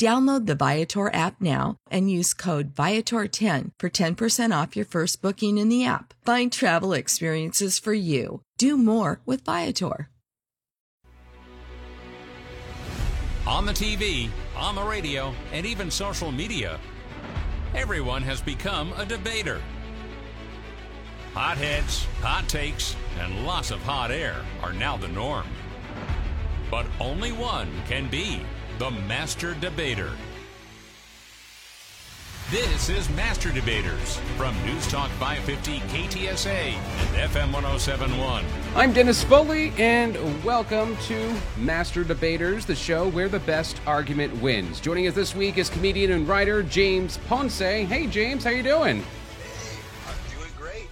Download the Viator app now and use code Viator10 for 10% off your first booking in the app. Find travel experiences for you. Do more with Viator. On the TV, on the radio, and even social media, everyone has become a debater. Hot heads, hot takes, and lots of hot air are now the norm. But only one can be the master debater. This is Master Debaters from News Talk 550 KTSA and FM 1071. I'm Dennis Foley, and welcome to Master Debaters, the show where the best argument wins. Joining us this week is comedian and writer James Ponce. Hey, James, how you doing? I'm doing great.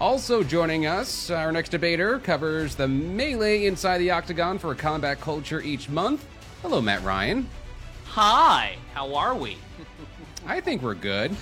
Also joining us, our next debater covers the melee inside the octagon for combat culture each month. Hello, Matt Ryan. Hi, how are we? I think we're good.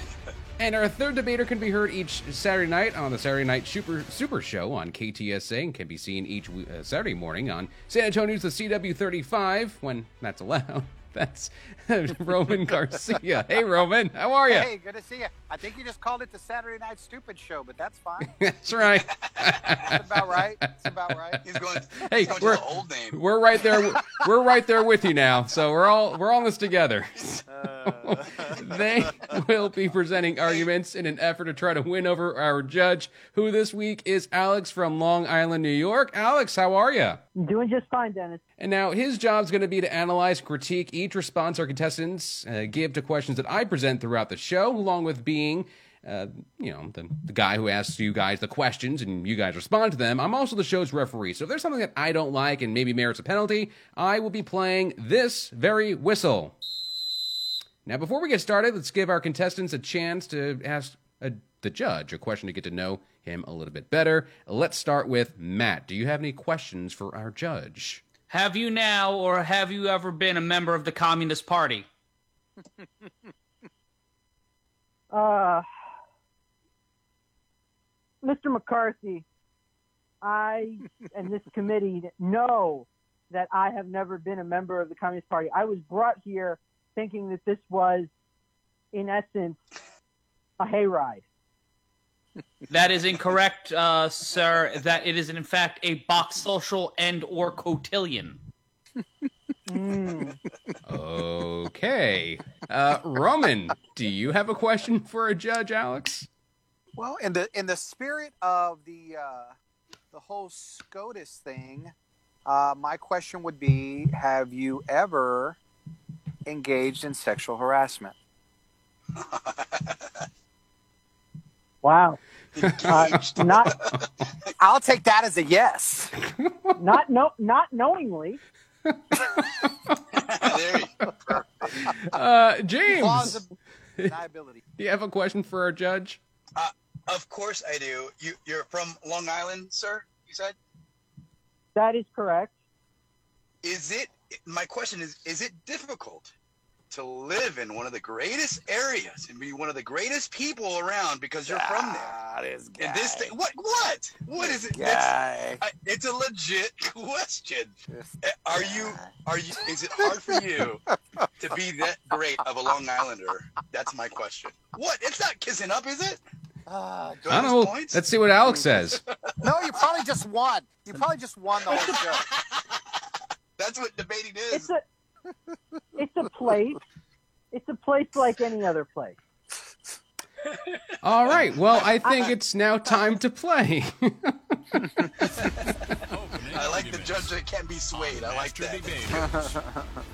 And our third debater can be heard each Saturday night on the Saturday Night Super Super Show on KTSA and can be seen each uh, Saturday morning on San Antonio's the CW35 when that's allowed. That's Roman Garcia. Hey, Roman, how are you? Hey, good to see you. I think you just called it the Saturday Night Stupid Show, but that's fine. That's right. That's about right. That's about right. He's going. Hey, he's going we're the old name. we're right there. We're right there with you now. So we're all we're all in this together. they will be presenting arguments in an effort to try to win over our judge, who this week is Alex from Long Island, New York. Alex, how are you? Doing just fine, Dennis. And now his job's going to be to analyze, critique each response our contestants uh, give to questions that I present throughout the show, along with being, uh, you know, the, the guy who asks you guys the questions and you guys respond to them. I'm also the show's referee. So if there's something that I don't like and maybe merits a penalty, I will be playing this very whistle. Now, before we get started, let's give our contestants a chance to ask a, the judge a question to get to know him a little bit better. Let's start with Matt. Do you have any questions for our judge? Have you now or have you ever been a member of the Communist Party? Uh, Mr. McCarthy, I and this committee know that I have never been a member of the Communist Party. I was brought here thinking that this was, in essence, a hayride. That is incorrect, uh, sir. That it is in fact a box social and or cotillion. Mm. Okay. Uh, Roman, do you have a question for a judge, Alex? Well, in the in the spirit of the uh, the whole SCOTUS thing, uh, my question would be: Have you ever engaged in sexual harassment? Wow. Uh, not I'll take that as a yes. not no not knowingly. there you go. Uh, James, Plausible deniability. do you have a question for our judge? Of course I do. You, you're from Long Island, sir. You said. That is correct. Is it? My question is: Is it difficult to live in one of the greatest areas and be one of the greatest people around because you're from there? Ah, this guy. And this thing, what? What? What is it? Guy. That's- I, it's a legit question. This Uh, Are you? Are you? Is it hard for you to be that great of a Long Islander? That's my question. What? It's not kissing up, is it? Ah, Do I don't know. Points? Let's see what Alex says. no, you probably just won. You probably just won the whole show. That's what debating It's is. a it's a place. It's a place like any other place. All right. Well, I think it's now time to play. I like the judge that can't be swayed. I like Master that.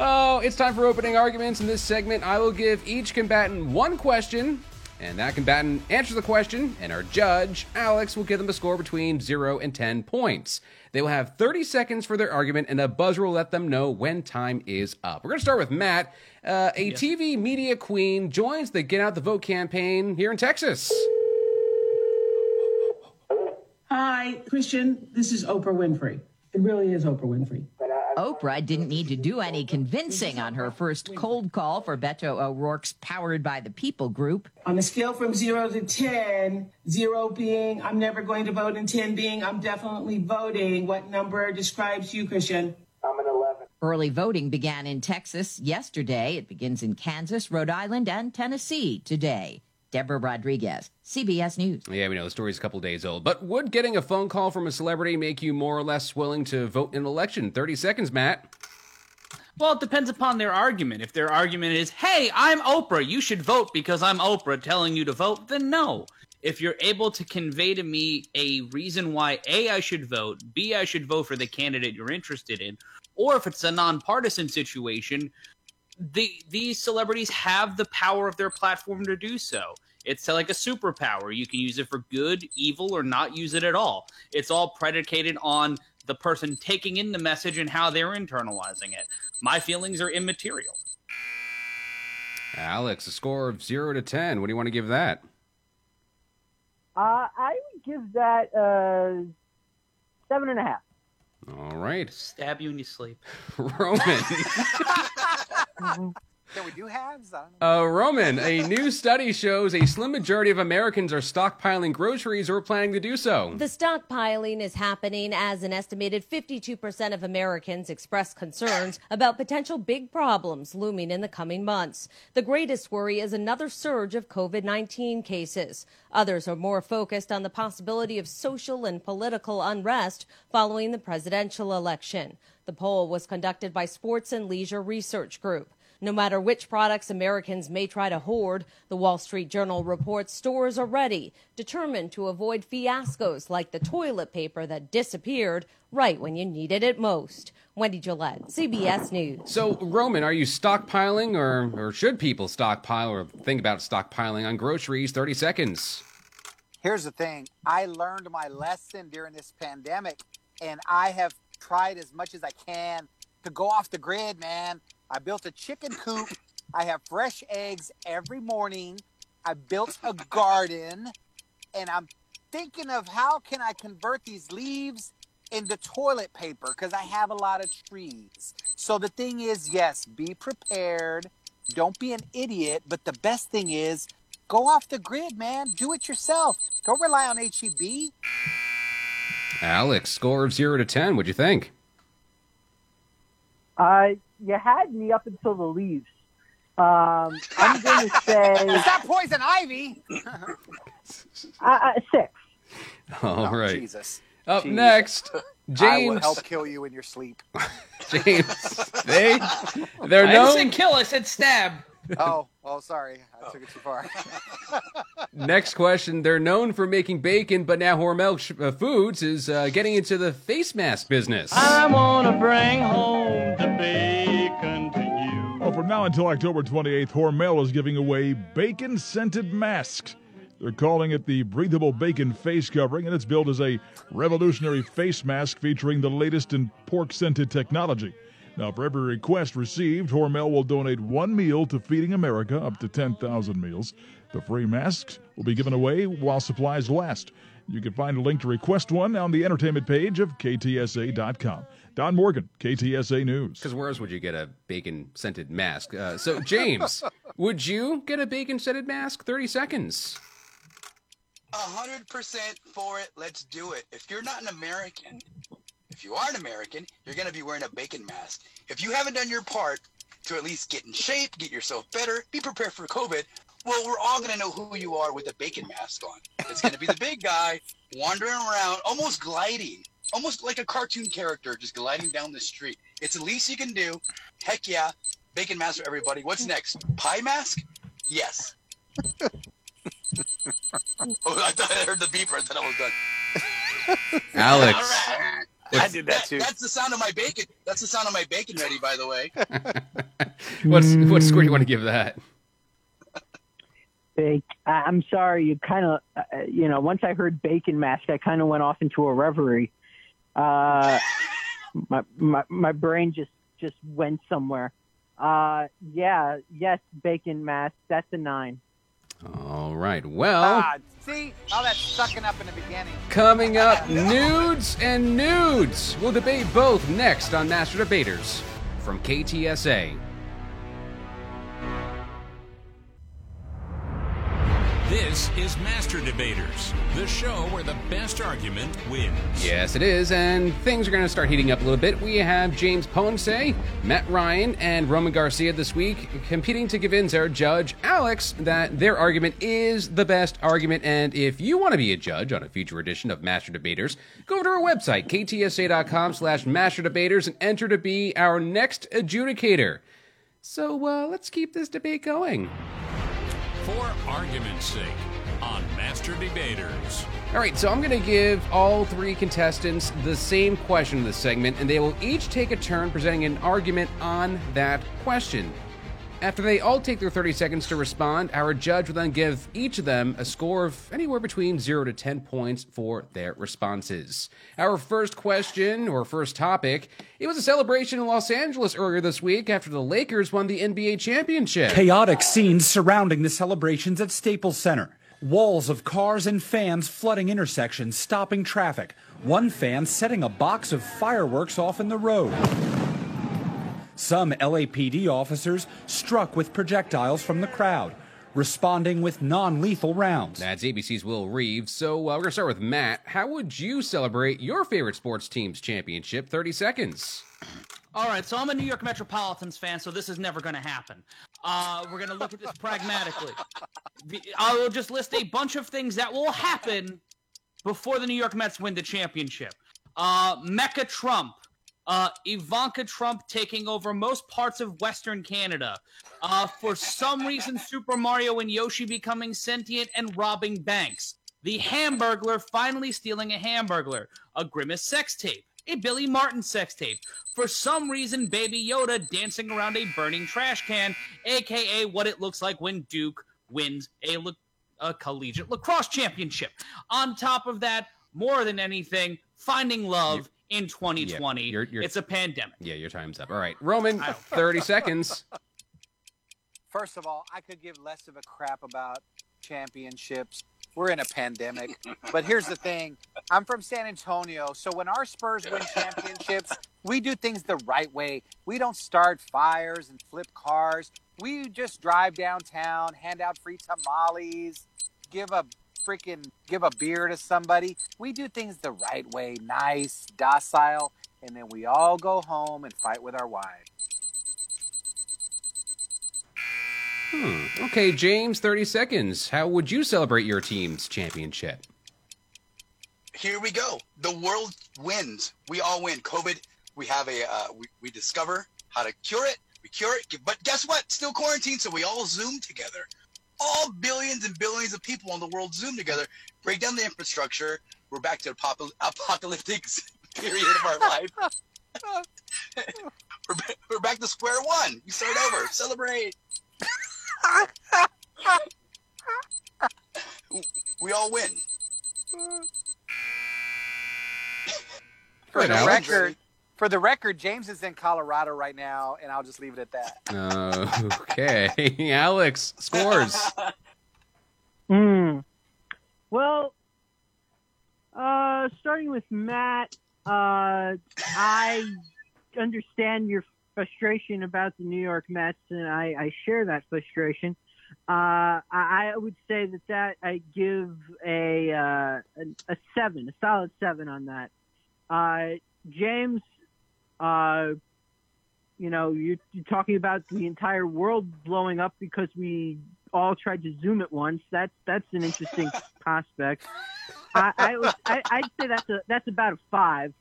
Oh, it's time for opening arguments. In this segment, I will give each combatant one question, and that combatant answers the question, and our judge, Alex, will give them a score between 0 and 10 points. They will have 30 seconds for their argument, and a buzzer will let them know when time is up. We're going to start with Matt. Uh, a TV media queen joins the Get Out the Vote campaign here in Texas. Hi, Christian. This is Oprah Winfrey. It really is Oprah Winfrey. Oprah didn't need to do any convincing on her first cold call for Beto O'Rourke's Powered by the People group. On a scale from zero to 10, zero being I'm never going to vote, and 10 being I'm definitely voting, what number describes you, Christian? I'm an 11. Early voting began in Texas yesterday. It begins in Kansas, Rhode Island, and Tennessee today. Deborah Rodriguez, CBS News. Yeah, we know the story's a couple days old, but would getting a phone call from a celebrity make you more or less willing to vote in an election? 30 seconds, Matt. Well, it depends upon their argument. If their argument is, hey, I'm Oprah, you should vote because I'm Oprah telling you to vote, then no. If you're able to convey to me a reason why A, I should vote, B, I should vote for the candidate you're interested in, or if it's a nonpartisan situation, the these celebrities have the power of their platform to do so. It's like a superpower. You can use it for good, evil, or not use it at all. It's all predicated on the person taking in the message and how they're internalizing it. My feelings are immaterial. Alex, a score of 0 to 10. What do you want to give that? Uh, I would give that uh, seven and a half. All right. Stab you in your sleep. Roman. 嗯嗯。Can we do halves? I. Uh, Roman, a new study shows a slim majority of Americans are stockpiling groceries or planning to do so. The stockpiling is happening as an estimated 52% of Americans express concerns about potential big problems looming in the coming months. The greatest worry is another surge of COVID 19 cases. Others are more focused on the possibility of social and political unrest following the presidential election. The poll was conducted by Sports and Leisure Research Group. No matter which products Americans may try to hoard, the Wall Street Journal reports stores are ready, determined to avoid fiascos like the toilet paper that disappeared right when you needed it most. Wendy Gillette, CBS News. So, Roman, are you stockpiling or, or should people stockpile or think about stockpiling on groceries? 30 seconds. Here's the thing I learned my lesson during this pandemic, and I have tried as much as I can to go off the grid, man. I built a chicken coop. I have fresh eggs every morning. I built a garden, and I'm thinking of how can I convert these leaves into toilet paper because I have a lot of trees. So the thing is, yes, be prepared. Don't be an idiot. But the best thing is, go off the grid, man. Do it yourself. Don't rely on HEB. Alex, score of 0 to 10. What'd you think? Uh, you had me up until the leaves. Um, I'm going to say It's not poison ivy. uh, uh, six. All Oh, right. Jesus. Up Jesus. next, I will James. help kill you in your sleep. James. They, they're I didn't known. say kill, I said stab. Oh, oh, sorry. I took it too far. Next question. They're known for making bacon, but now Hormel Sh- uh, Foods is uh, getting into the face mask business. I wanna bring home the bacon to you. Well, from now until October 28th, Hormel is giving away bacon scented masks. They're calling it the Breathable Bacon Face Covering, and it's billed as a revolutionary face mask featuring the latest in pork scented technology. Now, for every request received, Hormel will donate one meal to Feeding America, up to 10,000 meals. The free masks will be given away while supplies last. You can find a link to request one on the entertainment page of KTSA.com. Don Morgan, KTSA News. Because where else would you get a bacon scented mask? Uh, so, James, would you get a bacon scented mask? 30 seconds. A hundred percent for it. Let's do it. If you're not an American, if you are an American, you're gonna be wearing a bacon mask. If you haven't done your part to at least get in shape, get yourself better, be prepared for COVID, well, we're all gonna know who you are with a bacon mask on. It's gonna be the big guy wandering around, almost gliding, almost like a cartoon character, just gliding down the street. It's the least you can do. Heck yeah, bacon mask for everybody. What's next? Pie mask? Yes. oh, I thought I heard the beeper. I thought I was done. Alex, All right. I did that too. That's the sound of my bacon. That's the sound of my bacon ready, by the way. What's what score do you want to give that? Bake. I- I'm sorry. You kind of, uh, you know, once I heard bacon mask, I kind of went off into a reverie. Uh, my, my my brain just just went somewhere. Uh, yeah, yes, bacon mask. That's a nine. All right. Well, Ah, see all that sucking up in the beginning. coming up, nudes and nudes. We'll debate both next on Master Debaters from KTSA. This is Master Debaters, the show where the best argument wins. Yes, it is, and things are going to start heating up a little bit. We have James Ponce, Matt Ryan, and Roman Garcia this week competing to convince our judge, Alex, that their argument is the best argument. And if you want to be a judge on a future edition of Master Debaters, go to our website, ktsa.com slash master debaters, and enter to be our next adjudicator. So uh, let's keep this debate going. For argument's sake, on Master Debaters. All right, so I'm going to give all three contestants the same question in this segment, and they will each take a turn presenting an argument on that question. After they all take their 30 seconds to respond, our judge will then give each of them a score of anywhere between 0 to 10 points for their responses. Our first question, or first topic, it was a celebration in Los Angeles earlier this week after the Lakers won the NBA championship. Chaotic scenes surrounding the celebrations at Staples Center. Walls of cars and fans flooding intersections, stopping traffic. One fan setting a box of fireworks off in the road. Some LAPD officers struck with projectiles from the crowd, responding with non lethal rounds. That's ABC's Will Reeves. So uh, we're going to start with Matt. How would you celebrate your favorite sports team's championship? 30 seconds. All right, so I'm a New York Metropolitans fan, so this is never going to happen. Uh, we're going to look at this pragmatically. I will just list a bunch of things that will happen before the New York Mets win the championship. Uh, Mecca Trump, uh, Ivanka Trump taking over most parts of Western Canada. Uh, for some reason, Super Mario and Yoshi becoming sentient and robbing banks. The Hamburglar finally stealing a Hamburglar. A Grimace sex tape. A Billy Martin sex tape. For some reason, Baby Yoda dancing around a burning trash can, aka what it looks like when Duke wins a, la- a collegiate lacrosse championship. On top of that, more than anything, finding love in 2020. Yeah, you're- you're- it's a pandemic. Yeah, your time's up. All right, Roman, 30 seconds. First of all, I could give less of a crap about championships. We're in a pandemic. But here's the thing I'm from San Antonio. So when our Spurs win championships, we do things the right way. We don't start fires and flip cars. We just drive downtown, hand out free tamales, give a freaking give a beer to somebody. We do things the right way, nice, docile, and then we all go home and fight with our wives. Hmm. Okay, James, 30 seconds. How would you celebrate your team's championship? Here we go. The world wins. We all win. COVID. We have a. Uh, we, we discover how to cure it. We cure it. But guess what? Still quarantine, So we all Zoom together. All billions and billions of people on the world Zoom together. Break down the infrastructure. We're back to the apocal- apocalyptic period of our life. we're, ba- we're back to square one. We start over. Celebrate. we all win. For Right, the Alex. record, for the record, James is in Colorado right now, and I'll just leave it at that. Uh, okay, Alex, scores. Hmm. Well, uh, starting with Matt, uh, I understand your frustration about the New York Mets, and I, I share that frustration. Uh, I, I would say that that I give a, uh, a a seven, a solid seven on that. Uh, James, uh, you know, you're, you're talking about the entire world blowing up because we all tried to zoom at once. That's that's an interesting prospect. I, I, would, I I'd say that's a that's about a five.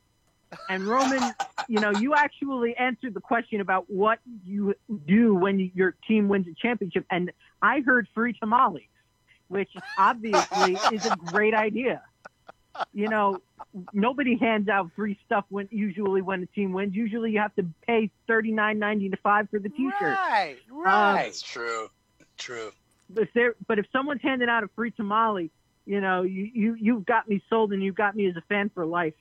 And Roman, you know, you actually answered the question about what you do when your team wins a championship, and I heard free tamales, which obviously is a great idea. You know, nobody hands out free stuff when usually when a team wins. Usually you have to pay thirty nine ninety five for the T-shirt. Right, right. That's true. True. But if there, but if someone's handing out a free tamale, you know, you you you've got me sold and you've got me as a fan for life.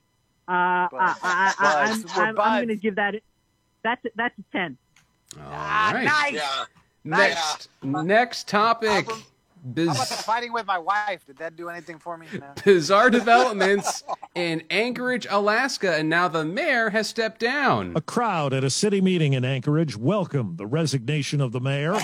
Uh, I, I, I, I'm, I'm, I'm going to give that. That's a, that's a ten. All Ah, right. nice. Yeah. Next, next topic. Biz- How about the fighting with my wife? Did that do anything for me? No. bizarre developments in Anchorage, Alaska, and now the mayor has stepped down. A crowd at a city meeting in Anchorage welcomed the resignation of the mayor.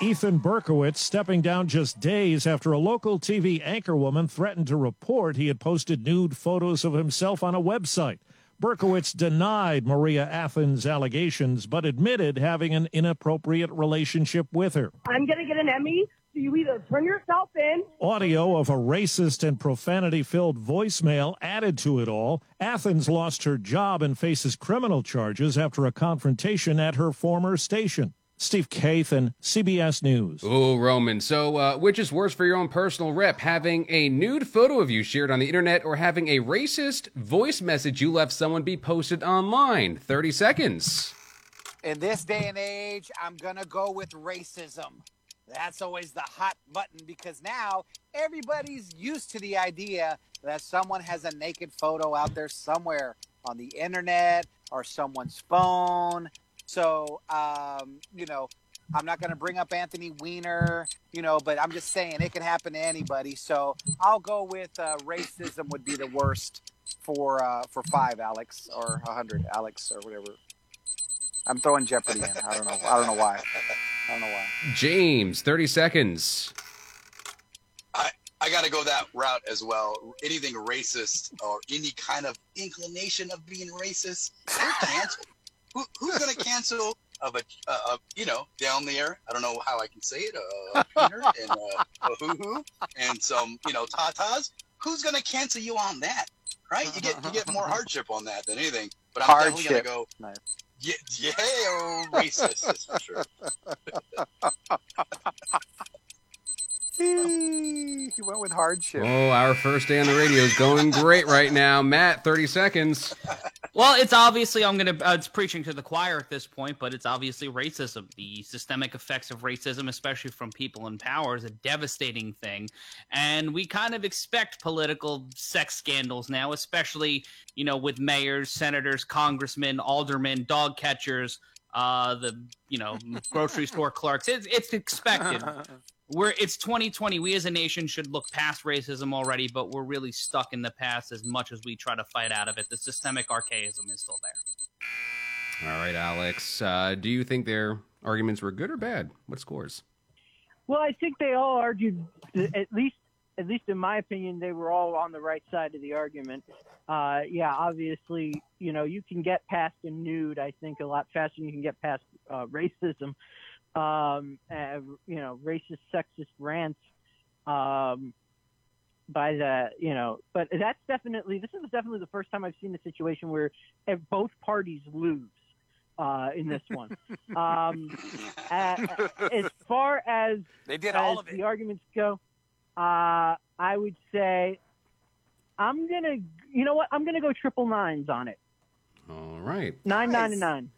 Ethan Berkowitz stepping down just days after a local TV anchorwoman threatened to report he had posted nude photos of himself on a website. Berkowitz denied Maria Athens' allegations, but admitted having an inappropriate relationship with her. I'm going to get an Emmy. So you either turn yourself in. Audio of a racist and profanity filled voicemail added to it all. Athens lost her job and faces criminal charges after a confrontation at her former station. Steve Kathan, CBS News. Oh, Roman. So, uh, which is worse for your own personal rep, having a nude photo of you shared on the internet or having a racist voice message you left someone be posted online? 30 seconds. In this day and age, I'm gonna go with racism. That's always the hot button because now everybody's used to the idea that someone has a naked photo out there somewhere on the internet or someone's phone. So, um, you know, I'm not going to bring up Anthony Weiner, you know, but I'm just saying it can happen to anybody. So I'll go with uh, racism would be the worst for uh, for five, Alex, or a hundred, Alex, or whatever. I'm throwing Jeopardy in. I don't know. I don't know why. I don't know why. James, 30 seconds. I I got to go that route as well. Anything racist or any kind of inclination of being racist, they're canceled. Who, who's going to cancel of a, uh, uh, you know, down there? I don't know how I can say it. Uh, Peter and uh, a hoo hoo and some, you know, tatas. Who's going to cancel you on that? Right? You get you get more hardship on that than anything. But I'm definitely going to go. Nice. Yeah, yeah, oh, racist. That's for sure. He went with hardship. Oh, our first day on the radio is going great right now. Matt, 30 seconds. Well, it's obviously I'm gonna uh, it's preaching to the choir at this point, but it's obviously racism. The systemic effects of racism, especially from people in power, is a devastating thing, and we kind of expect political sex scandals now, especially you know with mayors, senators, congressmen, aldermen, dog catchers, uh, the you know grocery store clerks. It's it's expected. We're it's 2020. We as a nation should look past racism already, but we're really stuck in the past as much as we try to fight out of it. The systemic archaism is still there. All right, Alex. Uh, do you think their arguments were good or bad? What scores? Well, I think they all argued, at least, at least in my opinion, they were all on the right side of the argument. Uh, yeah, obviously, you know, you can get past a nude, I think, a lot faster than you can get past uh, racism, um, uh, you know, racist, sexist rants. Um, by the, you know, but that's definitely, this is definitely the first time I've seen a situation where eh, both parties lose uh, in this one. um, uh, as far as They did as all of it. the arguments go, uh, I would say I'm gonna, you know what? I'm gonna go triple nines on it. All right. Nine, nine, and nine.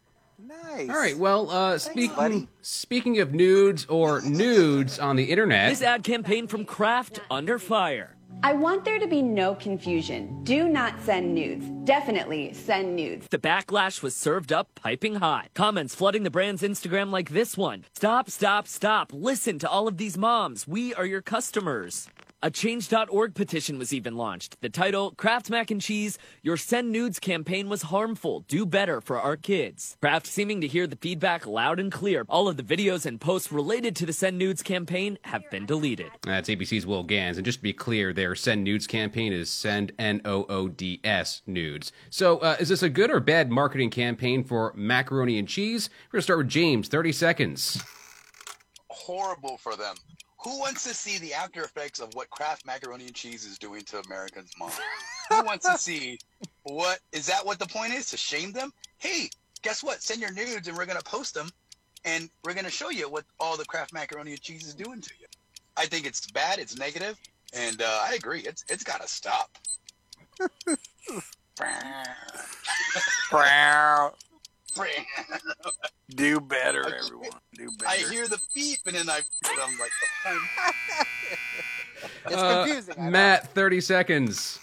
Nice. All right. Well, uh, speaking speaking of nudes or nudes on the internet, This ad campaign from Kraft under fire. I want there to be no confusion. Do not send nudes. Definitely send nudes. The backlash was served up piping hot. Comments flooding the brand's Instagram like this one. Stop, stop, stop. Listen to all of these moms. We are your customers. A change.org petition was even launched. The title, Kraft Mac and Cheese, Your Send Nudes campaign was harmful. Do better for our kids. Kraft seeming to hear the feedback loud and clear. All of the videos and posts related to the Send Nudes campaign have been deleted. That's ABC's Will Ganss. And just to be clear, their Send Nudes campaign is Send N O O D S Nudes. So, uh, is this a good or bad marketing campaign for macaroni and cheese? We're going to start with James, 30 seconds. horrible for them. Who wants to see the after effects of what Kraft macaroni and cheese is doing to Americans' mom? Who wants to see what is that what the point is? To shame them? Hey, guess what? Send your nudes and we're gonna post them and we're gonna show you what all the Kraft macaroni and cheese is doing to you. I think it's bad, it's negative, and uh, I agree. It's it's got to stop. Do better, everyone. Do better. I hear the beep, and then I, I'm like, It's Uh, confusing. I. Matt, 30 seconds.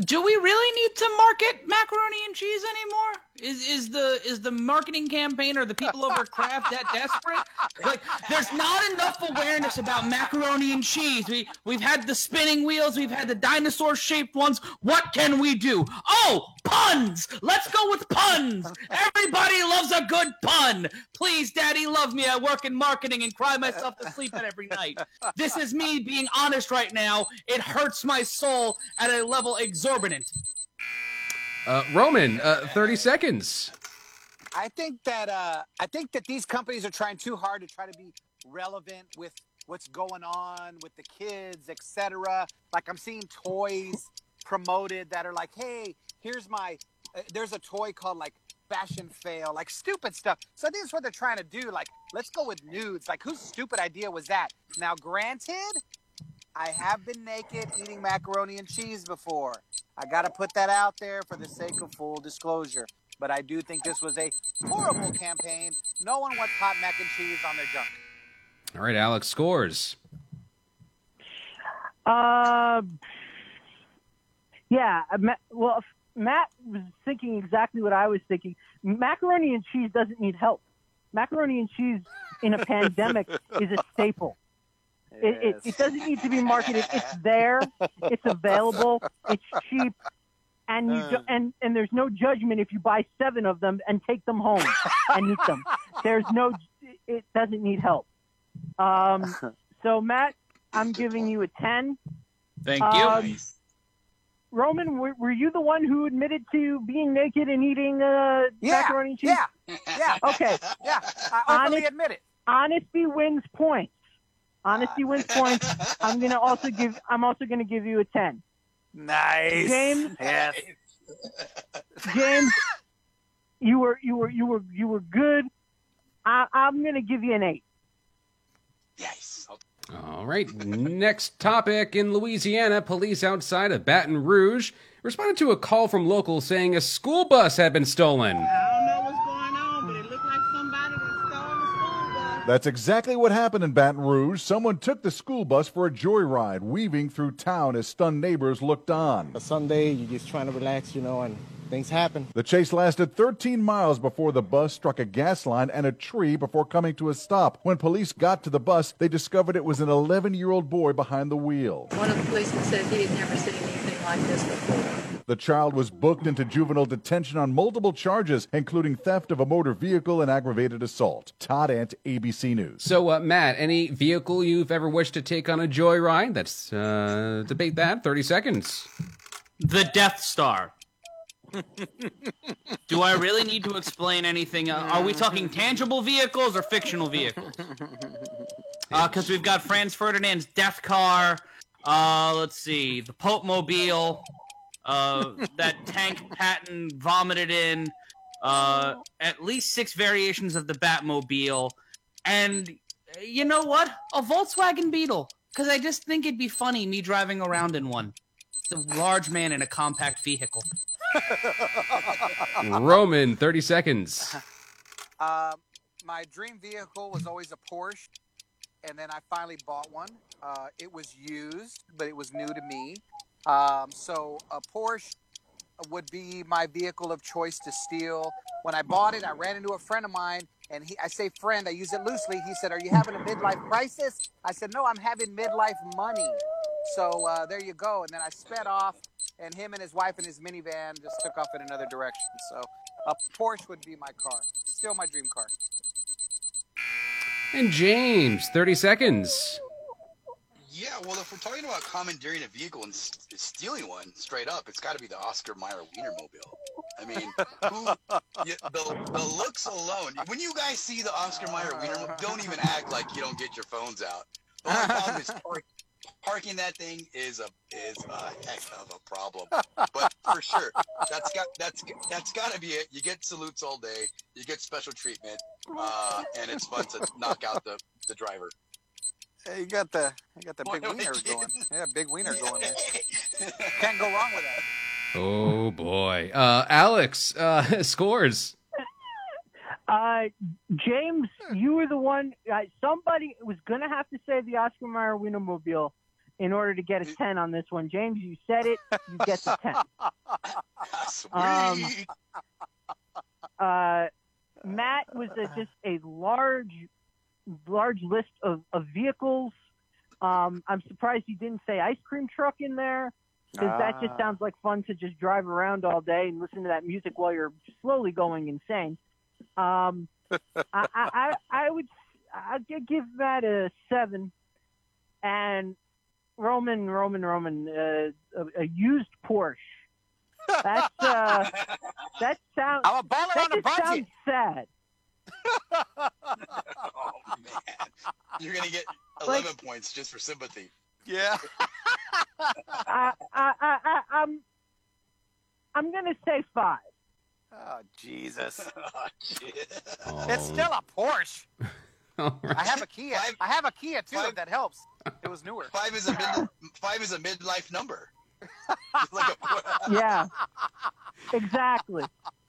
Do we really need to market macaroni and cheese anymore? Is is the is the marketing campaign or the people over Kraft that desperate? Like, there's not enough awareness about macaroni and cheese. We we've had the spinning wheels, we've had the dinosaur shaped ones. What can we do? Oh, puns! Let's go with puns. Everybody loves a good pun. Please, Daddy, love me. I work in marketing and cry myself to sleep at every night. This is me being honest right now. It hurts my soul at a level exorbitant. Uh, Roman, uh, 30 seconds. I think that uh, I think that these companies are trying too hard to try to be relevant with what's going on with the kids, etc. Like I'm seeing toys promoted that are like, "Hey, here's my." Uh, there's a toy called like fashion fail, like stupid stuff. So I think that's what they're trying to do. Like, let's go with nudes. Like, whose stupid idea was that? Now, granted, I have been naked eating macaroni and cheese before. I got to put that out there for the sake of full disclosure. But I do think this was a horrible campaign. No one wants hot mac and cheese on their junk. All right, Alex scores. Uh, yeah. uh, Well, Matt was thinking exactly what I was thinking. Macaroni and cheese doesn't need help. Macaroni and cheese in a pandemic is a staple. It, it, it doesn't need to be marketed. It's there. It's available. It's cheap. And you ju- and and there's no judgment if you buy seven of them and take them home and eat them. There's no. It doesn't need help. Um, so Matt, I'm giving you a ten. Thank you. Um, Roman, were, were you the one who admitted to being naked and eating uh, Yeah, macaroni and cheese? yeah, yeah. Okay. Yeah, I openly Honest- admit it. Honesty wins points. Honesty wins points. I'm gonna also give. I'm also gonna give you a ten. Nice. James? Yes. James, you were you were you were you were good. I, I'm gonna give you an eight. Yes. All right, next topic. In Louisiana, police outside of Baton Rouge responded to a call from locals saying a school bus had been stolen. That's exactly what happened in Baton Rouge. Someone took the school bus for a joyride, weaving through town as stunned neighbors looked on. A Sunday, you're just trying to relax, you know, and things happen. The chase lasted 13 miles before the bus struck a gas line and a tree before coming to a stop. When police got to the bus, they discovered it was an 11 year old boy behind the wheel. One of the policemen said he had never seen anything like this before. The child was booked into juvenile detention on multiple charges, including theft of a motor vehicle and aggravated assault. Todd Ant, ABC News. So, uh, Matt, any vehicle you've ever wished to take on a joyride? That's uh, debate that. 30 seconds. The Death Star. Do I really need to explain anything? Uh, are we talking tangible vehicles or fictional vehicles? Because we've got Franz Ferdinand's Death Car. Uh, let's see, the Pope Mobile. Uh, that tank Patton vomited in. Uh, at least six variations of the Batmobile, and uh, you know what? A Volkswagen Beetle. Because I just think it'd be funny me driving around in one. The large man in a compact vehicle. Roman, 30 seconds. Um, my dream vehicle was always a Porsche, and then I finally bought one. Uh, it was used, but it was new to me. Um, so a Porsche would be my vehicle of choice to steal. When I bought it, I ran into a friend of mine, and he, I say friend, I use it loosely. He said, "Are you having a midlife crisis?" I said, "No, I'm having midlife money." So uh, there you go. And then I sped off, and him and his wife and his minivan just took off in another direction. So a Porsche would be my car. Still my dream car. And James, 30 seconds. Yeah, well, if we're talking about commandeering a vehicle and stealing one straight up, it's got to be the Oscar Mayer Wienermobile. I mean, who, the, the looks alone. When you guys see the Oscar Mayer Wienermobile, don't even act like you don't get your phones out. The only problem is park, parking that thing is a is a heck of a problem. But for sure, that's got that's that's got to be it. You get salutes all day. You get special treatment, uh, and it's fun to knock out the the driver. Hey, you got the you got the big wiener going. Yeah, big wiener going there. Can't go wrong with that. Oh boy, uh, Alex uh, scores. Uh, James, you were the one. Uh, somebody was going to have to say the Oscar Mayer Wienermobile in order to get a 10 on this one. James, you said it. You get the 10. Um, uh, Matt was a, just a large, large list of, of vehicles. Um, I'm surprised you didn't say ice cream truck in there because that just Ah. sounds like fun to just drive around all day and listen to that music while you're slowly going insane. Um, I, I, I, I would I'd give that a seven, and Roman, Roman, Roman, uh, a, a used Porsche. That's uh, that sounds. I'm a baller that on a budget. sounds sad. Oh, You're gonna get 11 points just for sympathy. Yeah. I, I, I, I, I'm, I'm gonna say five. Oh Jesus! Oh. It's still a Porsche. All right. I have a Kia. I have a Kia too. if that helps. It was newer. Five is a mid, five is a midlife number. Yeah, exactly.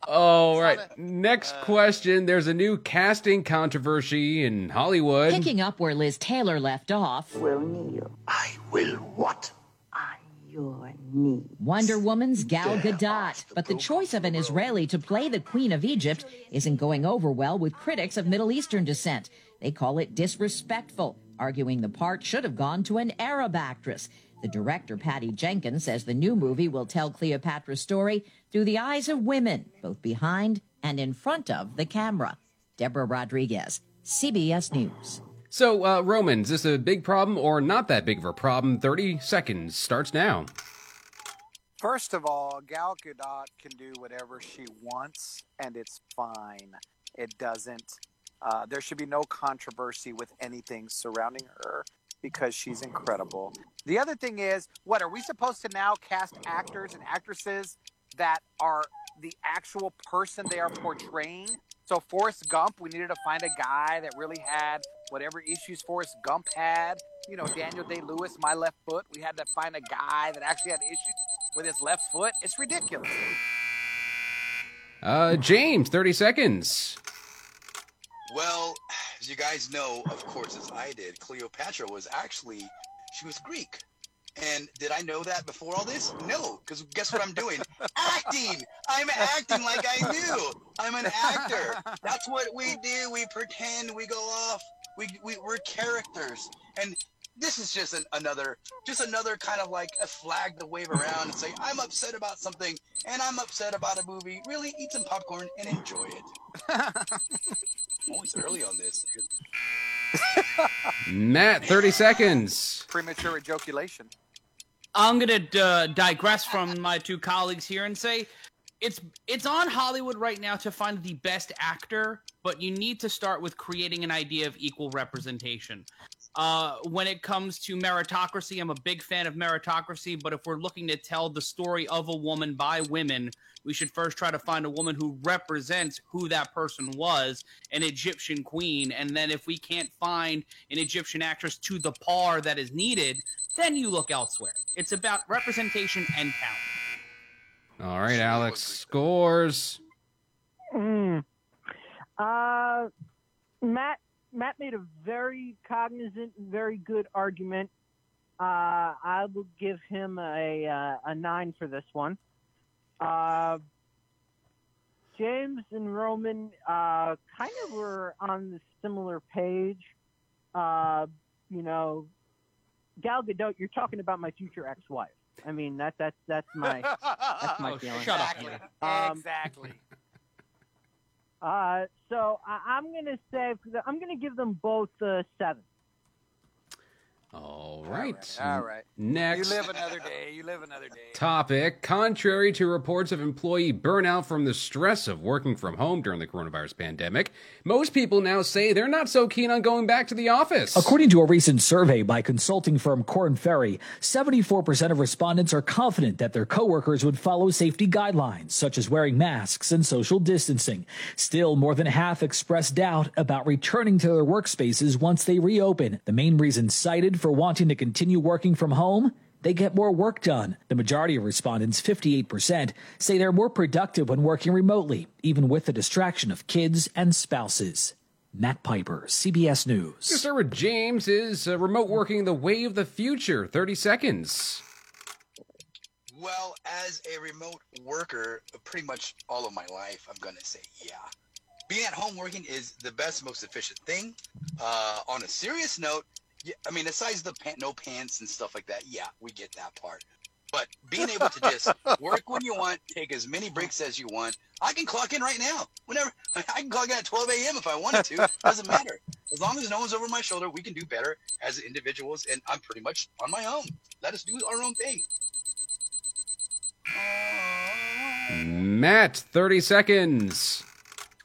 All right. Next question. There's a new casting controversy in Hollywood. Picking up where Liz Taylor left off. Will kneel. I will what? On your knee. Wonder Woman's Gal Gadot. But the choice of an Israeli to play the Queen of Egypt isn't going over well with critics of Middle Eastern descent. They call it disrespectful, arguing the part should have gone to an Arab actress. The director, Patty Jenkins, says the new movie will tell Cleopatra's story through the eyes of women, both behind and in front of the camera. Deborah Rodriguez, CBS News. So, uh, Roman, is this a big problem or not that big of a problem? 30 seconds starts now. First of all, Gal Gadot can do whatever she wants, and it's fine. It doesn't. Uh, there should be no controversy with anything surrounding her because she's incredible. The other thing is, what are we supposed to now cast actors and actresses that are the actual person they are portraying? So Forrest Gump, we needed to find a guy that really had whatever issues Forrest Gump had. You know, Daniel Day Lewis, my left foot. We had to find a guy that actually had issues with his left foot. It's ridiculous. Uh, James, 30 seconds. Well, as you guys know, of course, as I did, Cleopatra was actually she was Greek. And did I know that before all this? No, because guess what I'm doing? acting. I'm acting like I knew. I'm an actor. That's what we do. We pretend. We go off. We, we we're characters. And this is just an, another, just another kind of like a flag to wave around and say I'm upset about something, and I'm upset about a movie. Really, eat some popcorn and enjoy it. I'm always early on this. Matt, 30 seconds. Premature ejaculation. I'm gonna uh, digress from my two colleagues here and say it's it's on Hollywood right now to find the best actor, but you need to start with creating an idea of equal representation. Uh, when it comes to meritocracy, I'm a big fan of meritocracy, but if we're looking to tell the story of a woman by women, we should first try to find a woman who represents who that person was, an Egyptian queen, and then if we can't find an Egyptian actress to the par that is needed, then you look elsewhere. It's about representation and talent. All right, Alex scores. Mm. Uh, Matt Matt made a very cognizant, very good argument. Uh, I will give him a uh, a nine for this one. Uh, James and Roman uh, kind of were on the similar page. Uh, you know, Gal Gadot, you're talking about my future ex-wife. I mean, that that's that's my that's my Oh, feeling. shut up, Exactly. Um, exactly. Uh, so I, I'm gonna say I'm gonna give them both uh, seven. All right. All right. Next. You live another day. You live another day. Topic Contrary to reports of employee burnout from the stress of working from home during the coronavirus pandemic, most people now say they're not so keen on going back to the office. According to a recent survey by consulting firm Korn Ferry, 74% of respondents are confident that their coworkers would follow safety guidelines, such as wearing masks and social distancing. Still, more than half express doubt about returning to their workspaces once they reopen. The main reason cited for wanting to continue working from home? They get more work done. The majority of respondents, 58%, say they're more productive when working remotely, even with the distraction of kids and spouses. Matt Piper, CBS News. Let's start with James. Is uh, remote working the way of the future? 30 seconds. Well, as a remote worker, pretty much all of my life, I'm gonna say yeah. Being at home working is the best, most efficient thing. Uh, on a serious note, yeah, I mean, aside the pan- no pants and stuff like that, yeah, we get that part. But being able to just work when you want, take as many breaks as you want. I can clock in right now. Whenever I can clock in at 12 a.m. if I wanted to. Doesn't matter. As long as no one's over my shoulder, we can do better as individuals. And I'm pretty much on my own. Let us do our own thing. Matt, 30 seconds.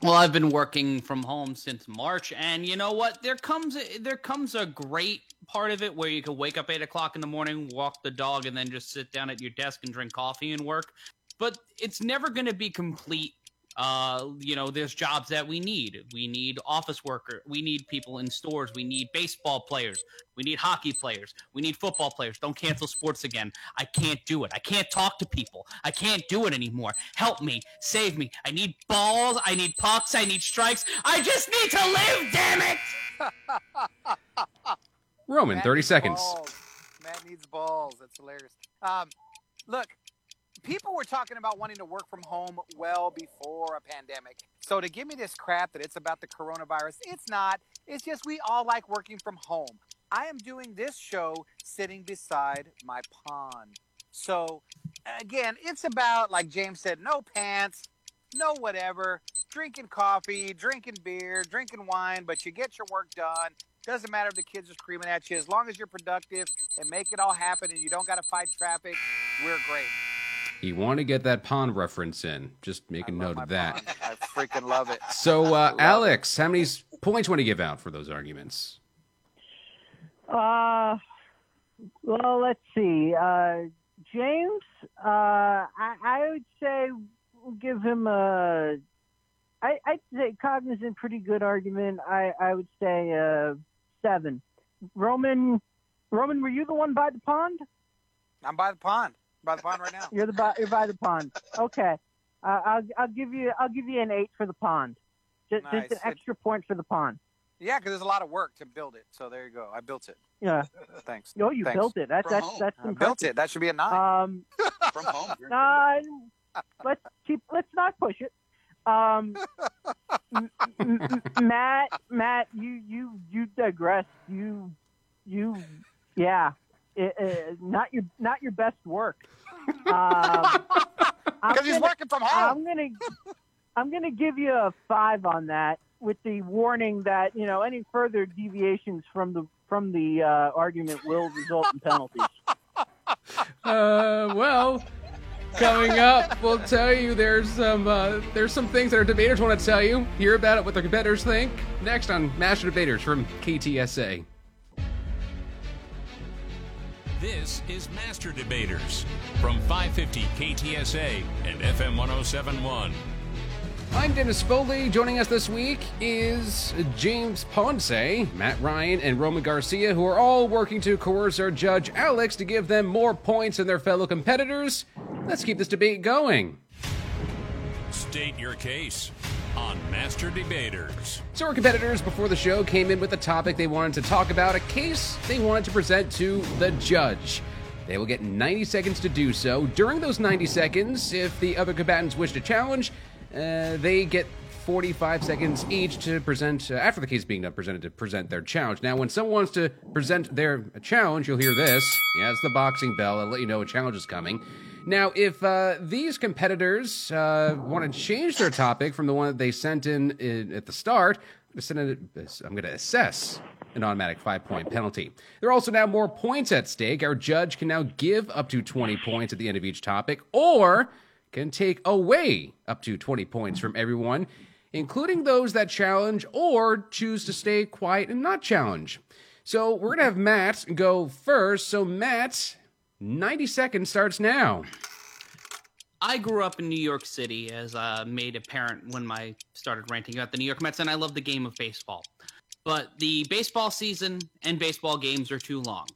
Well, I've been working from home since March, and you know what? There comes a, there comes a great part of it where you can wake up eight o'clock in the morning, walk the dog, and then just sit down at your desk and drink coffee and work. But it's never going to be complete. Uh, you know, there's jobs that we need. We need office worker. We need people in stores. We need baseball players. We need hockey players. We need football players. Don't cancel sports again. I can't do it. I can't talk to people. I can't do it anymore. Help me. Save me. I need balls. I need pucks. I need strikes. I just need to live, damn it! Roman, Matt 30 seconds. balls. Matt needs balls. That's hilarious. Um, look, people were talking about wanting to work from home well before a pandemic. So to give me this crap that it's about the coronavirus, it's not. It's just we all like working from home. I am doing this show sitting beside my pond. So again, it's about like James said, no pants, no whatever, drinking coffee, drinking beer, drinking wine, but you get your work done. Doesn't matter if the kids are screaming at you. As long as you're productive and make it all happen and you don't got to fight traffic, we're great. You want to get that pond reference in. Just make a note of that. I freaking love it. So, uh, Alex, how many points want to give out for those arguments? Uh, well, let's see. Uh, James, uh, I, I would say we'll give him a. I, I'd say cognizant, pretty good argument. I, I would say uh, seven. Roman, Roman, were you the one by the pond? I'm by the pond. By the pond right now. You're the by, you're by the pond. Okay, uh, I'll I'll give you I'll give you an eight for the pond. Just, Nice. just an extra point for the pond. Yeah, because there's a lot of work to build it. So there you go. I built it. Yeah. Thanks. No, you Thanks. built it. That's From that's home. that's I impressive. built it. That should be a nine. Um, From home. nah, let's keep. Let's not push it. Um, M- M- M- Matt, Matt, you you you digress. You you, yeah, It- not your not your best work. Um, Because he's working from home. I'm gonna I'm gonna give you a five on that, with the warning that you know any further deviations from the from the uh, argument will result in penalties. Uh, well, coming up, we'll tell you there's some uh, there's some things that our debaters want to tell you. Hear about it, what their competitors think. Next on Master Debaters from KTSA. This is Master Debaters from 550 KTSA and FM 1071. I'm Dennis Foley. Joining us this week is James Ponce, Matt Ryan, and Roman Garcia, who are all working to coerce our judge Alex to give them more points than their fellow competitors. Let's keep this debate going. State your case on Master Debaters. So our competitors before the show came in with a topic they wanted to talk about, a case they wanted to present to the judge. They will get 90 seconds to do so. During those 90 seconds, if the other combatants wish to challenge, uh, they get 45 seconds each to present, uh, after the case being done, presented to present their challenge. Now, when someone wants to present their challenge, you'll hear this. Yeah, it's the boxing bell. I'll let you know a challenge is coming. Now, if uh, these competitors uh, want to change their topic from the one that they sent in, in at the start, I'm going to assess an automatic five point penalty. There are also now more points at stake. Our judge can now give up to 20 points at the end of each topic or can take away up to 20 points from everyone, including those that challenge or choose to stay quiet and not challenge. So we're going to have Matt go first. So, Matt, 90 seconds starts now. I grew up in New York City, as uh, made apparent when I started ranting about the New York Mets, and I love the game of baseball. But the baseball season and baseball games are too long.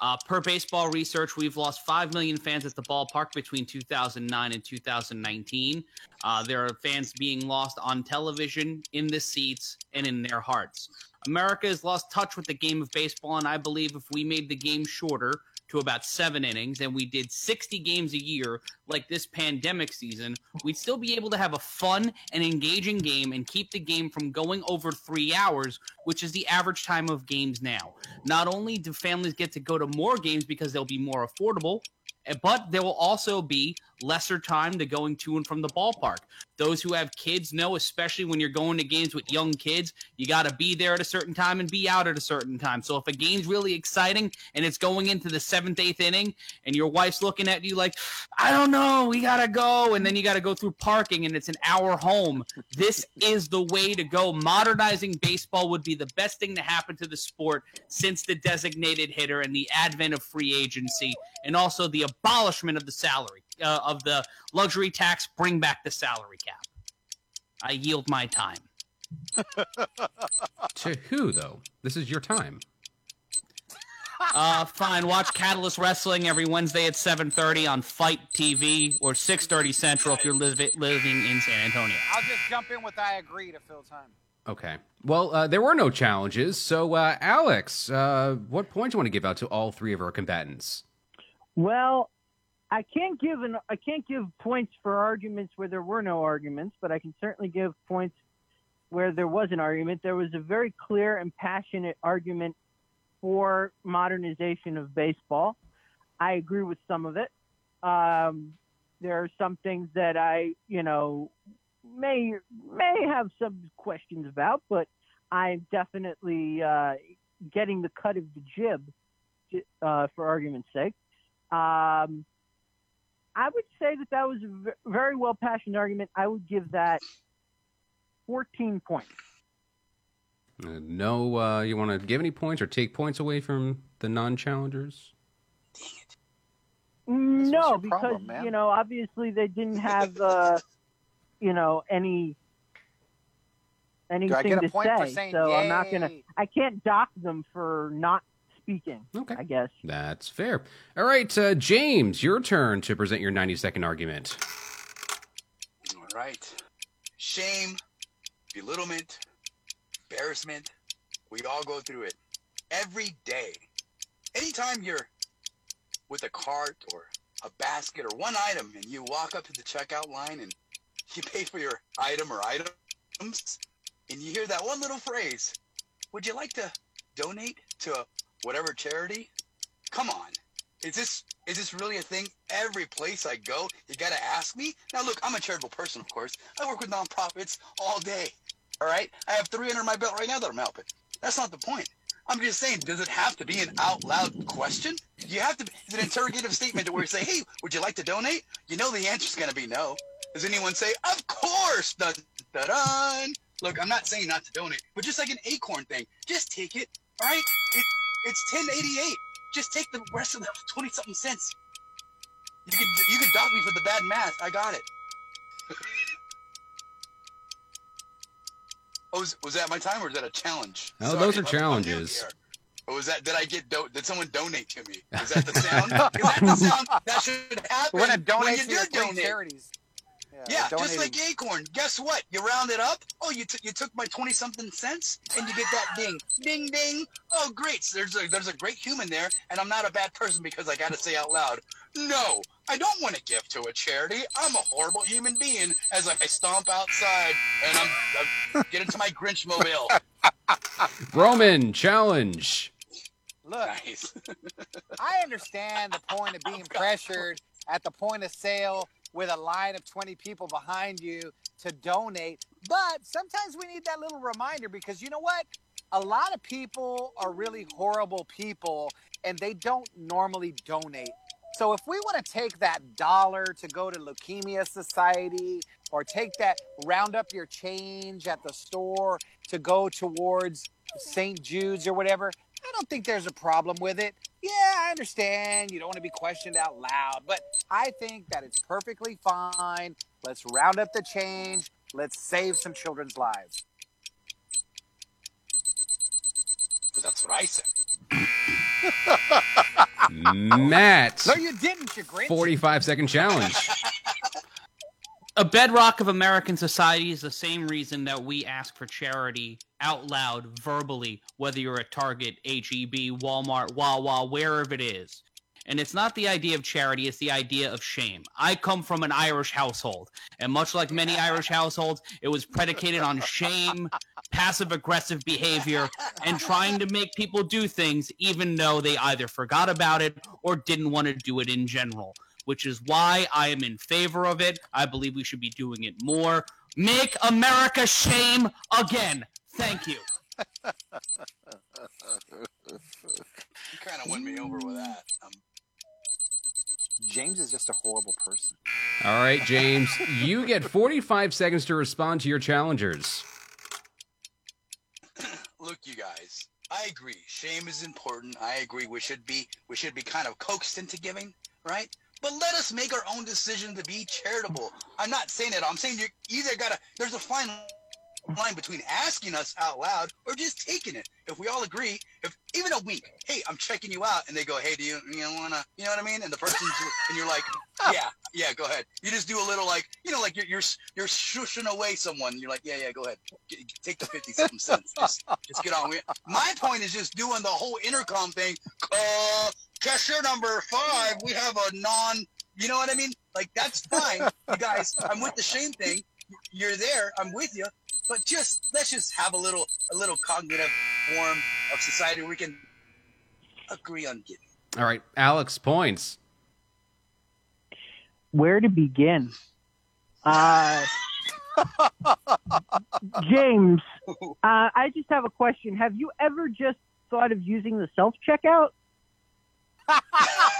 Uh, per baseball research, we've lost 5 million fans at the ballpark between 2009 and 2019. Uh, there are fans being lost on television, in the seats, and in their hearts. America has lost touch with the game of baseball, and I believe if we made the game shorter, to about seven innings and we did 60 games a year like this pandemic season, we'd still be able to have a fun and engaging game and keep the game from going over three hours, which is the average time of games now. Not only do families get to go to more games because they'll be more affordable, eh, but there will also be lesser time to going to and from the ballpark. Those who have kids know, especially when you're going to games with young kids, you got to be there at a certain time and be out at a certain time. So if a game's really exciting and it's going into the seventh, eighth inning, and your wife's looking at you like, I don't know, we got to go. And then you got to go through parking and it's an hour home. This is the way to go. Modernizing baseball would be the best thing to happen to the sport since the designated hitter and the advent of free agency and also the abolishment of the salary uh, of the luxury tax, bring back the salary cap. I yield my time. to who though? This is your time. Uh, fine. Watch Catalyst Wrestling every Wednesday at 7:30 on Fight TV or 6:30 Central if you're li- living in San Antonio. I'll just jump in with I agree to fill time. Okay. Well, uh, there were no challenges. So, uh, Alex, uh, what points do you want to give out to all three of our combatants? Well, I can't give an I can't give points for arguments where there were no arguments, but I can certainly give points where there was an argument. There was a very clear and passionate argument for modernization of baseball. I agree with some of it. Um, there are some things that I, you know, may may have some questions about, but I'm definitely uh, getting the cut of the jib uh, for argument's sake. Um, I would say that that was a very well passioned argument. I would give that 14 points. Uh, no, uh, you want to give any points or take points away from the non-challengers? No, because problem, you know, obviously they didn't have, uh, you know, any anything get a to point for say. saying so I'm not gonna. I can't dock them for not speaking. Okay. I guess. That's fair. All right, uh, James, your turn to present your 90-second argument. All right. Shame, belittlement, embarrassment. We all go through it every day. Anytime you're with a cart or a basket or one item and you walk up to the checkout line and you pay for your item or items and you hear that one little phrase, would you like to donate to whatever charity? Come on. Is this is this really a thing? Every place I go, you gotta ask me. Now look, I'm a charitable person, of course. I work with nonprofits all day. All right, I have three under my belt right now that I'm helping. That's not the point. I'm just saying, does it have to be an out loud question? You have to? Is an interrogative statement to where you say, "Hey, would you like to donate?" You know the answer's gonna be no. Does anyone say, "Of course"? Dun, dun. Look, I'm not saying not to donate, but just like an acorn thing, just take it. All right, it's 1088. Just take the rest of the 20 something cents. You can you can dock me for the bad math. I got it. oh, was, was that my time or is that a challenge? Oh, Sorry, those are I'm- I'm new challenges. Oh, or was that did I get do- did someone donate to me? Is that the sound? Is that the sound that should happen We're donate when you to do your donate? charities. Yeah, we're just like Acorn. Guess what? You round it up. Oh, you, t- you took my twenty something cents, and you get that ding, ding, ding. Oh, great! So there's a there's a great human there, and I'm not a bad person because I got to say out loud, no, I don't want to give to a charity. I'm a horrible human being as I stomp outside and I'm, I'm get into my Grinch mobile. Roman, challenge. Look, I understand the point of being oh, pressured at the point of sale with a line of 20 people behind you to donate, But sometimes we need that little reminder because you know what? A lot of people are really horrible people and they don't normally donate. So if we want to take that dollar to go to Leukemia Society or take that round up your change at the store to go towards St. Jude's or whatever, I don't think there's a problem with it. Yeah, I understand. You don't want to be questioned out loud, but I think that it's perfectly fine. Let's round up the change. Let's save some children's lives. But that's what I said. Matt. No, you didn't, you Grinch. 45 second challenge. A bedrock of American society is the same reason that we ask for charity out loud, verbally, whether you're at Target, HEB, Walmart, Wawa, wherever it is. And it's not the idea of charity, it's the idea of shame. I come from an Irish household, and much like many Irish households, it was predicated on shame, passive aggressive behavior, and trying to make people do things even though they either forgot about it or didn't want to do it in general. Which is why I am in favor of it. I believe we should be doing it more. Make America shame again. Thank you. You kind of won me over with that. Um, James is just a horrible person. All right, James, you get 45 seconds to respond to your challengers. look, you guys. I agree. Shame is important. I agree. We should be we should be kind of coaxed into giving, right? But let us make our own decision to be charitable. I'm not saying it. I'm saying you either gotta. There's a fine line between asking us out loud or just taking it. If we all agree, if even a week, hey, I'm checking you out, and they go, hey, do you you wanna, you know what I mean? And the person's and you're like, yeah, yeah, go ahead. You just do a little like, you know, like you're you're you're shushing away someone. You're like, yeah, yeah, go ahead, Get, take the fifty something cents. Just just get on with it. My point is just doing the whole intercom thing. Uh, cashier number five, we have a non. You know what I mean? Like that's fine, you guys. I'm with the shame thing. You're there. I'm with you. But just let's just have a little a little cognitive form of society where we can agree on giving. All right, Alex, points. Where to begin? Uh, James, uh, I just have a question. Have you ever just thought of using the self checkout?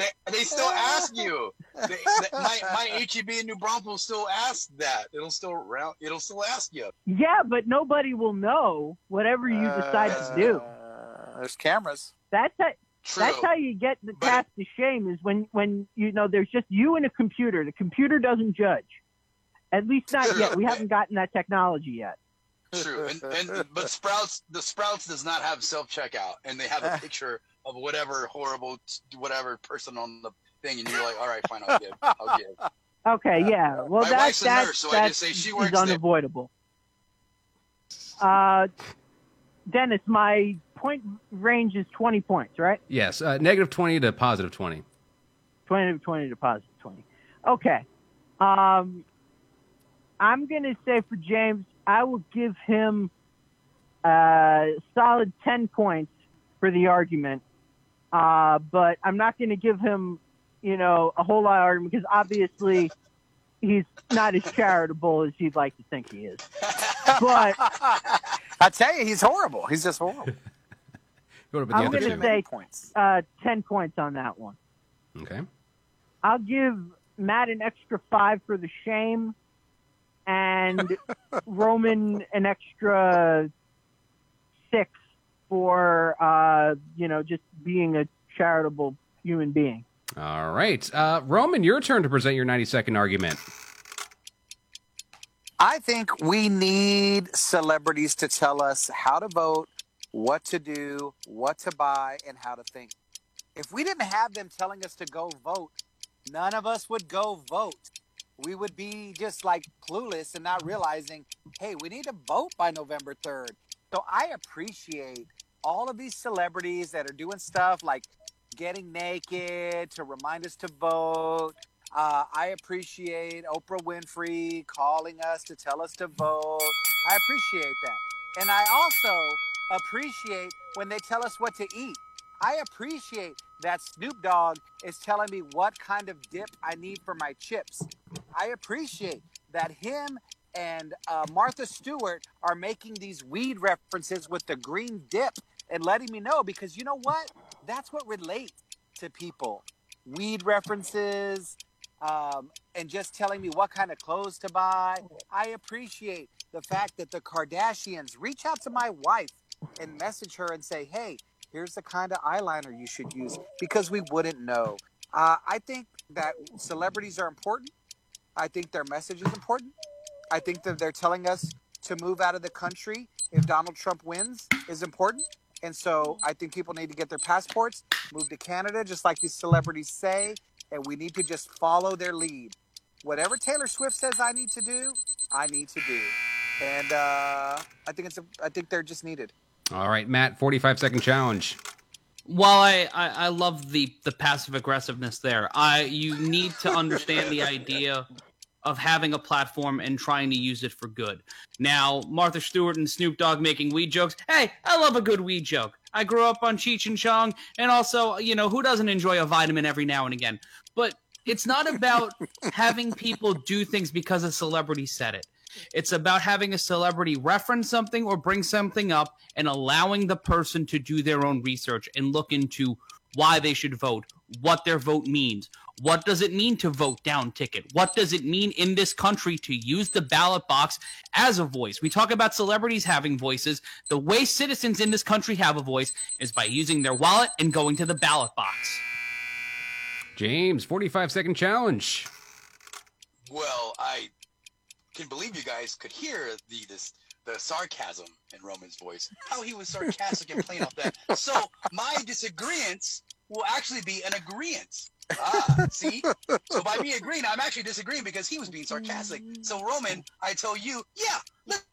They, they still ask you. They, they, my my HEB in New Braunfels still asks that. It'll still round. It'll still ask you. Yeah, but nobody will know whatever you decide to do. Uh, there's cameras. That's how, True. that's how you get the past the shame is when when you know there's just you and a computer. The computer doesn't judge. At least not yet. We haven't gotten that technology yet. True. And, and but Sprouts the Sprouts does not have self checkout, and they have a picture of whatever horrible whatever person on the thing, and you're like, all right, fine, I'll give. I'll give. Okay, yeah. Well, My that wife's a that nurse, so I just say she is works there. unavoidable. Uh, Dennis, my point range is twenty points, right? Yes, uh, negative 20 to positive 20. 20 to 20 to positive 20. Okay. Um, I'm going to say for James, I will give him a solid 10 points for the argument. Uh, but I'm not going to give him, you know, a whole lot of argument because obviously he's not as charitable as you'd like to think he is. But I tell you, he's horrible. He's just horrible. What about the I'm going to say points. Uh, 10 points on that one. Okay. I'll give Matt an extra five for the shame, and Roman an extra six for uh, you know just being a charitable human being. All right. Uh, Roman, your turn to present your 90 second argument. I think we need celebrities to tell us how to vote, what to do, what to buy, and how to think. If we didn't have them telling us to go vote, none of us would go vote. We would be just like clueless and not realizing, hey, we need to vote by November 3rd. So I appreciate all of these celebrities that are doing stuff like getting naked to remind us to vote. Uh, I appreciate Oprah Winfrey calling us to tell us to vote. I appreciate that. And I also appreciate when they tell us what to eat. I appreciate that Snoop Dogg is telling me what kind of dip I need for my chips. I appreciate that him and uh, Martha Stewart are making these weed references with the green dip and letting me know because you know what? That's what relates to people. Weed references, um, and just telling me what kind of clothes to buy. I appreciate the fact that the Kardashians reach out to my wife and message her and say, hey, here's the kind of eyeliner you should use because we wouldn't know. Uh, I think that celebrities are important. I think their message is important. I think that they're telling us to move out of the country if Donald Trump wins is important. And so I think people need to get their passports, move to Canada, just like these celebrities say, and we need to just follow their lead. Whatever Taylor Swift says I need to do, I need to do. And uh, I think it's a, I think they're just needed. All right, Matt, 45 second challenge. While I, I, I love the, the passive aggressiveness there, I you need to understand the idea of having a platform and trying to use it for good. Now, Martha Stewart and Snoop Dogg making weed jokes. Hey, I love a good weed joke. I grew up on Cheech and Chong, and also, you know, who doesn't enjoy a vitamin every now and again? But it's not about having people do things because a celebrity said it. It's about having a celebrity reference something or bring something up and allowing the person to do their own research and look into why they should vote, what their vote means, what does it mean to vote down ticket? What does it mean in this country to use the ballot box as a voice? We talk about celebrities having voices. The way citizens in this country have a voice is by using their wallet and going to the ballot box. James, 45 second challenge. Well, I can believe you guys could hear the this the sarcasm in Roman's voice. How he was sarcastic and playing off that. So my disagreements will actually be an agreement. Ah, see? So by me agreeing, I'm actually disagreeing because he was being sarcastic. So Roman, I tell you, yeah, let's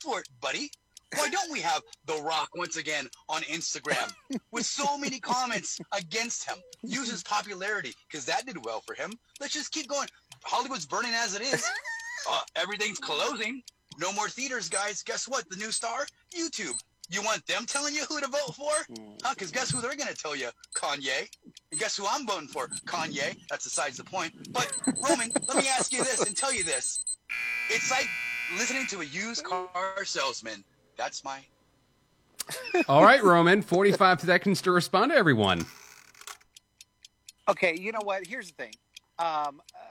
for it, buddy. Why don't we have The Rock once again on Instagram with so many comments against him? Use his popularity because that did well for him. Let's just keep going. Hollywood's burning as it is. Uh, everything's closing. No more theaters, guys. Guess what? The new star? YouTube. You want them telling you who to vote for? Huh? Because guess who they're going to tell you? Kanye. And guess who I'm voting for? Kanye. That's besides the point. But, Roman, let me ask you this and tell you this. It's like listening to a used car salesman. That's my. All right, Roman, 45 seconds to respond to everyone. Okay, you know what? Here's the thing. Um, uh,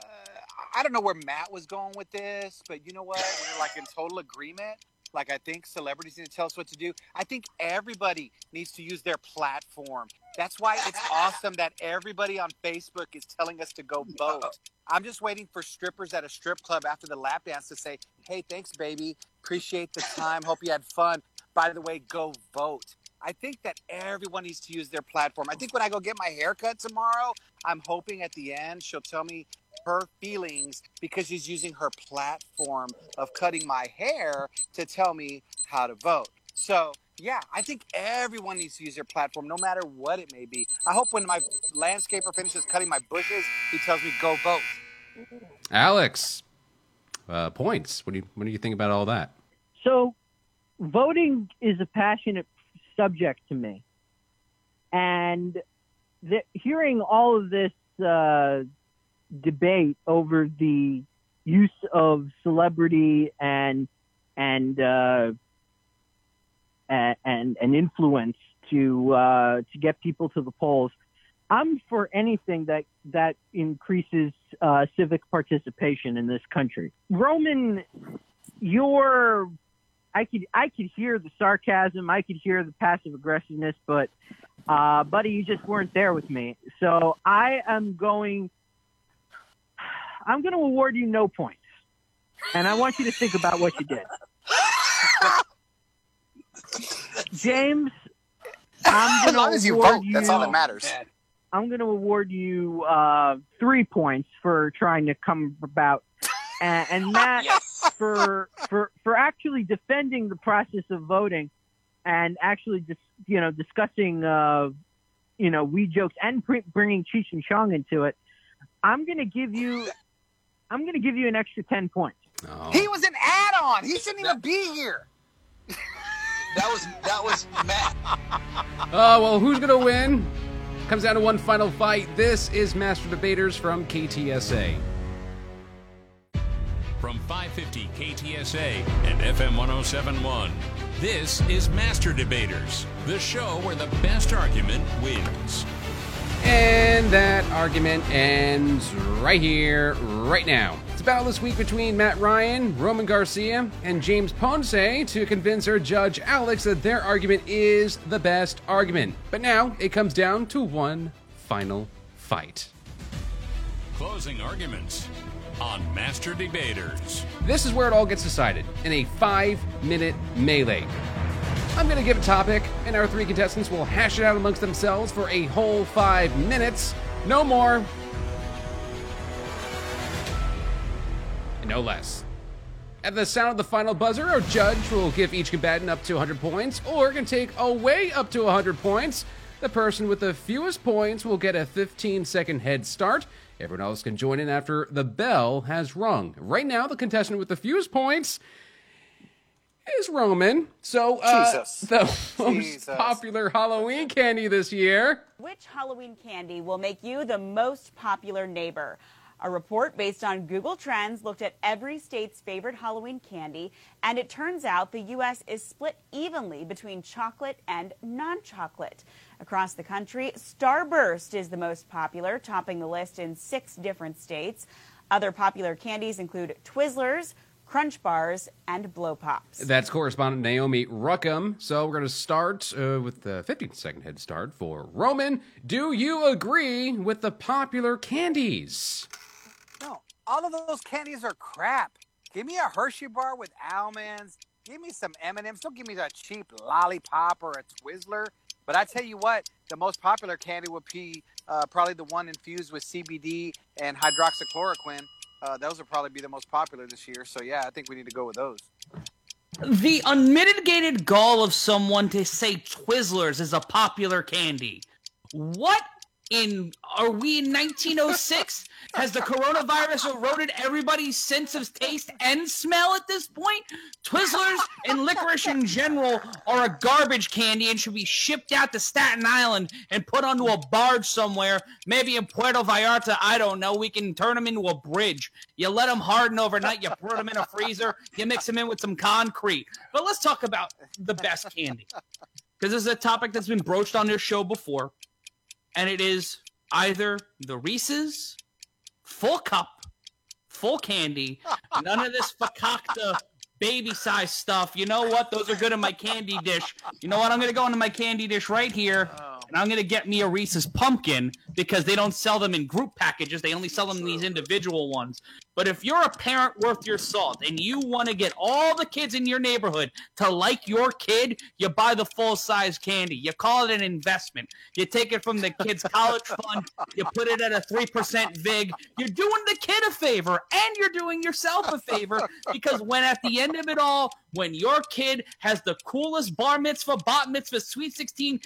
I don't know where Matt was going with this, but you know what? We're like in total agreement. Like I think celebrities need to tell us what to do. I think everybody needs to use their platform. That's why it's awesome that everybody on Facebook is telling us to go vote. I'm just waiting for strippers at a strip club after the lap dance to say, "Hey, thanks, baby. Appreciate the time. Hope you had fun. By the way, go vote." I think that everyone needs to use their platform. I think when I go get my haircut tomorrow, I'm hoping at the end she'll tell me her feelings because she's using her platform of cutting my hair to tell me how to vote. So, yeah, I think everyone needs to use their platform, no matter what it may be. I hope when my landscaper finishes cutting my bushes, he tells me, go vote. Alex, uh, points. What do you what do you think about all that? So, voting is a passionate subject to me, and the, hearing all of this uh, debate over the use of celebrity and and uh, and and influence to uh, to get people to the polls. I'm for anything that that increases uh, civic participation in this country. Roman, your I could I could hear the sarcasm, I could hear the passive aggressiveness, but uh, buddy, you just weren't there with me. So I am going. I'm going to award you no points, and I want you to think about what you did. James, I'm As going long to as you vote, that's all that matters. I'm going to award you uh, three points for trying to come about, and, and Matt for for for actually defending the process of voting, and actually just you know discussing uh, you know we jokes and bringing Cheech and Chong into it. I'm going to give you I'm going to give you an extra ten points. Oh. He was an add-on. He shouldn't even be here. That was that was Matt. Oh, well, who's going to win? Comes down to one final fight. This is Master Debaters from KTSA. From 550 KTSA and FM 1071. This is Master Debaters, the show where the best argument wins. And that argument ends right here, right now. It's a battle this week between Matt Ryan, Roman Garcia, and James Ponce to convince our judge Alex that their argument is the best argument. But now it comes down to one final fight. Closing arguments on Master Debaters. This is where it all gets decided in a five minute melee. I'm going to give a topic, and our three contestants will hash it out amongst themselves for a whole five minutes. No more. And no less. At the sound of the final buzzer, our judge will give each combatant up to 100 points, or can take away up to 100 points. The person with the fewest points will get a 15 second head start. Everyone else can join in after the bell has rung. Right now, the contestant with the fewest points is Roman. So, uh, Jesus. the most Jesus. popular Halloween candy this year. Which Halloween candy will make you the most popular neighbor? A report based on Google Trends looked at every state's favorite Halloween candy, and it turns out the U.S. is split evenly between chocolate and non chocolate. Across the country, Starburst is the most popular, topping the list in six different states. Other popular candies include Twizzlers, Crunch Bars, and Blow Pops. That's correspondent Naomi Ruckham. So we're going to start uh, with the 15 second head start for Roman. Do you agree with the popular candies? No, all of those candies are crap. Give me a Hershey bar with almonds. Give me some M&Ms. Don't give me that cheap lollipop or a Twizzler. But I tell you what, the most popular candy would be uh, probably the one infused with CBD and hydroxychloroquine. Uh, those would probably be the most popular this year. So yeah, I think we need to go with those. The unmitigated gall of someone to say Twizzlers is a popular candy. What in are we in 1906? Has the coronavirus eroded everybody's sense of taste and smell at this point? Twizzlers and licorice in general are a garbage candy and should be shipped out to Staten Island and put onto a barge somewhere, maybe in Puerto Vallarta. I don't know. We can turn them into a bridge. You let them harden overnight. You put them in a freezer. You mix them in with some concrete. But let's talk about the best candy because this is a topic that's been broached on this show before, and it is either the Reese's full cup, full candy, none of this fakakta baby size stuff. You know what? Those are good in my candy dish. You know what? I'm gonna go into my candy dish right here, oh. And I'm gonna get me a Reese's pumpkin because they don't sell them in group packages. They only sell them these individual ones. But if you're a parent worth your salt and you want to get all the kids in your neighborhood to like your kid, you buy the full size candy. You call it an investment. You take it from the kid's college fund, you put it at a 3% VIG. You're doing the kid a favor and you're doing yourself a favor because when at the end of it all, when your kid has the coolest bar mitzvah, bat mitzvah, sweet 16,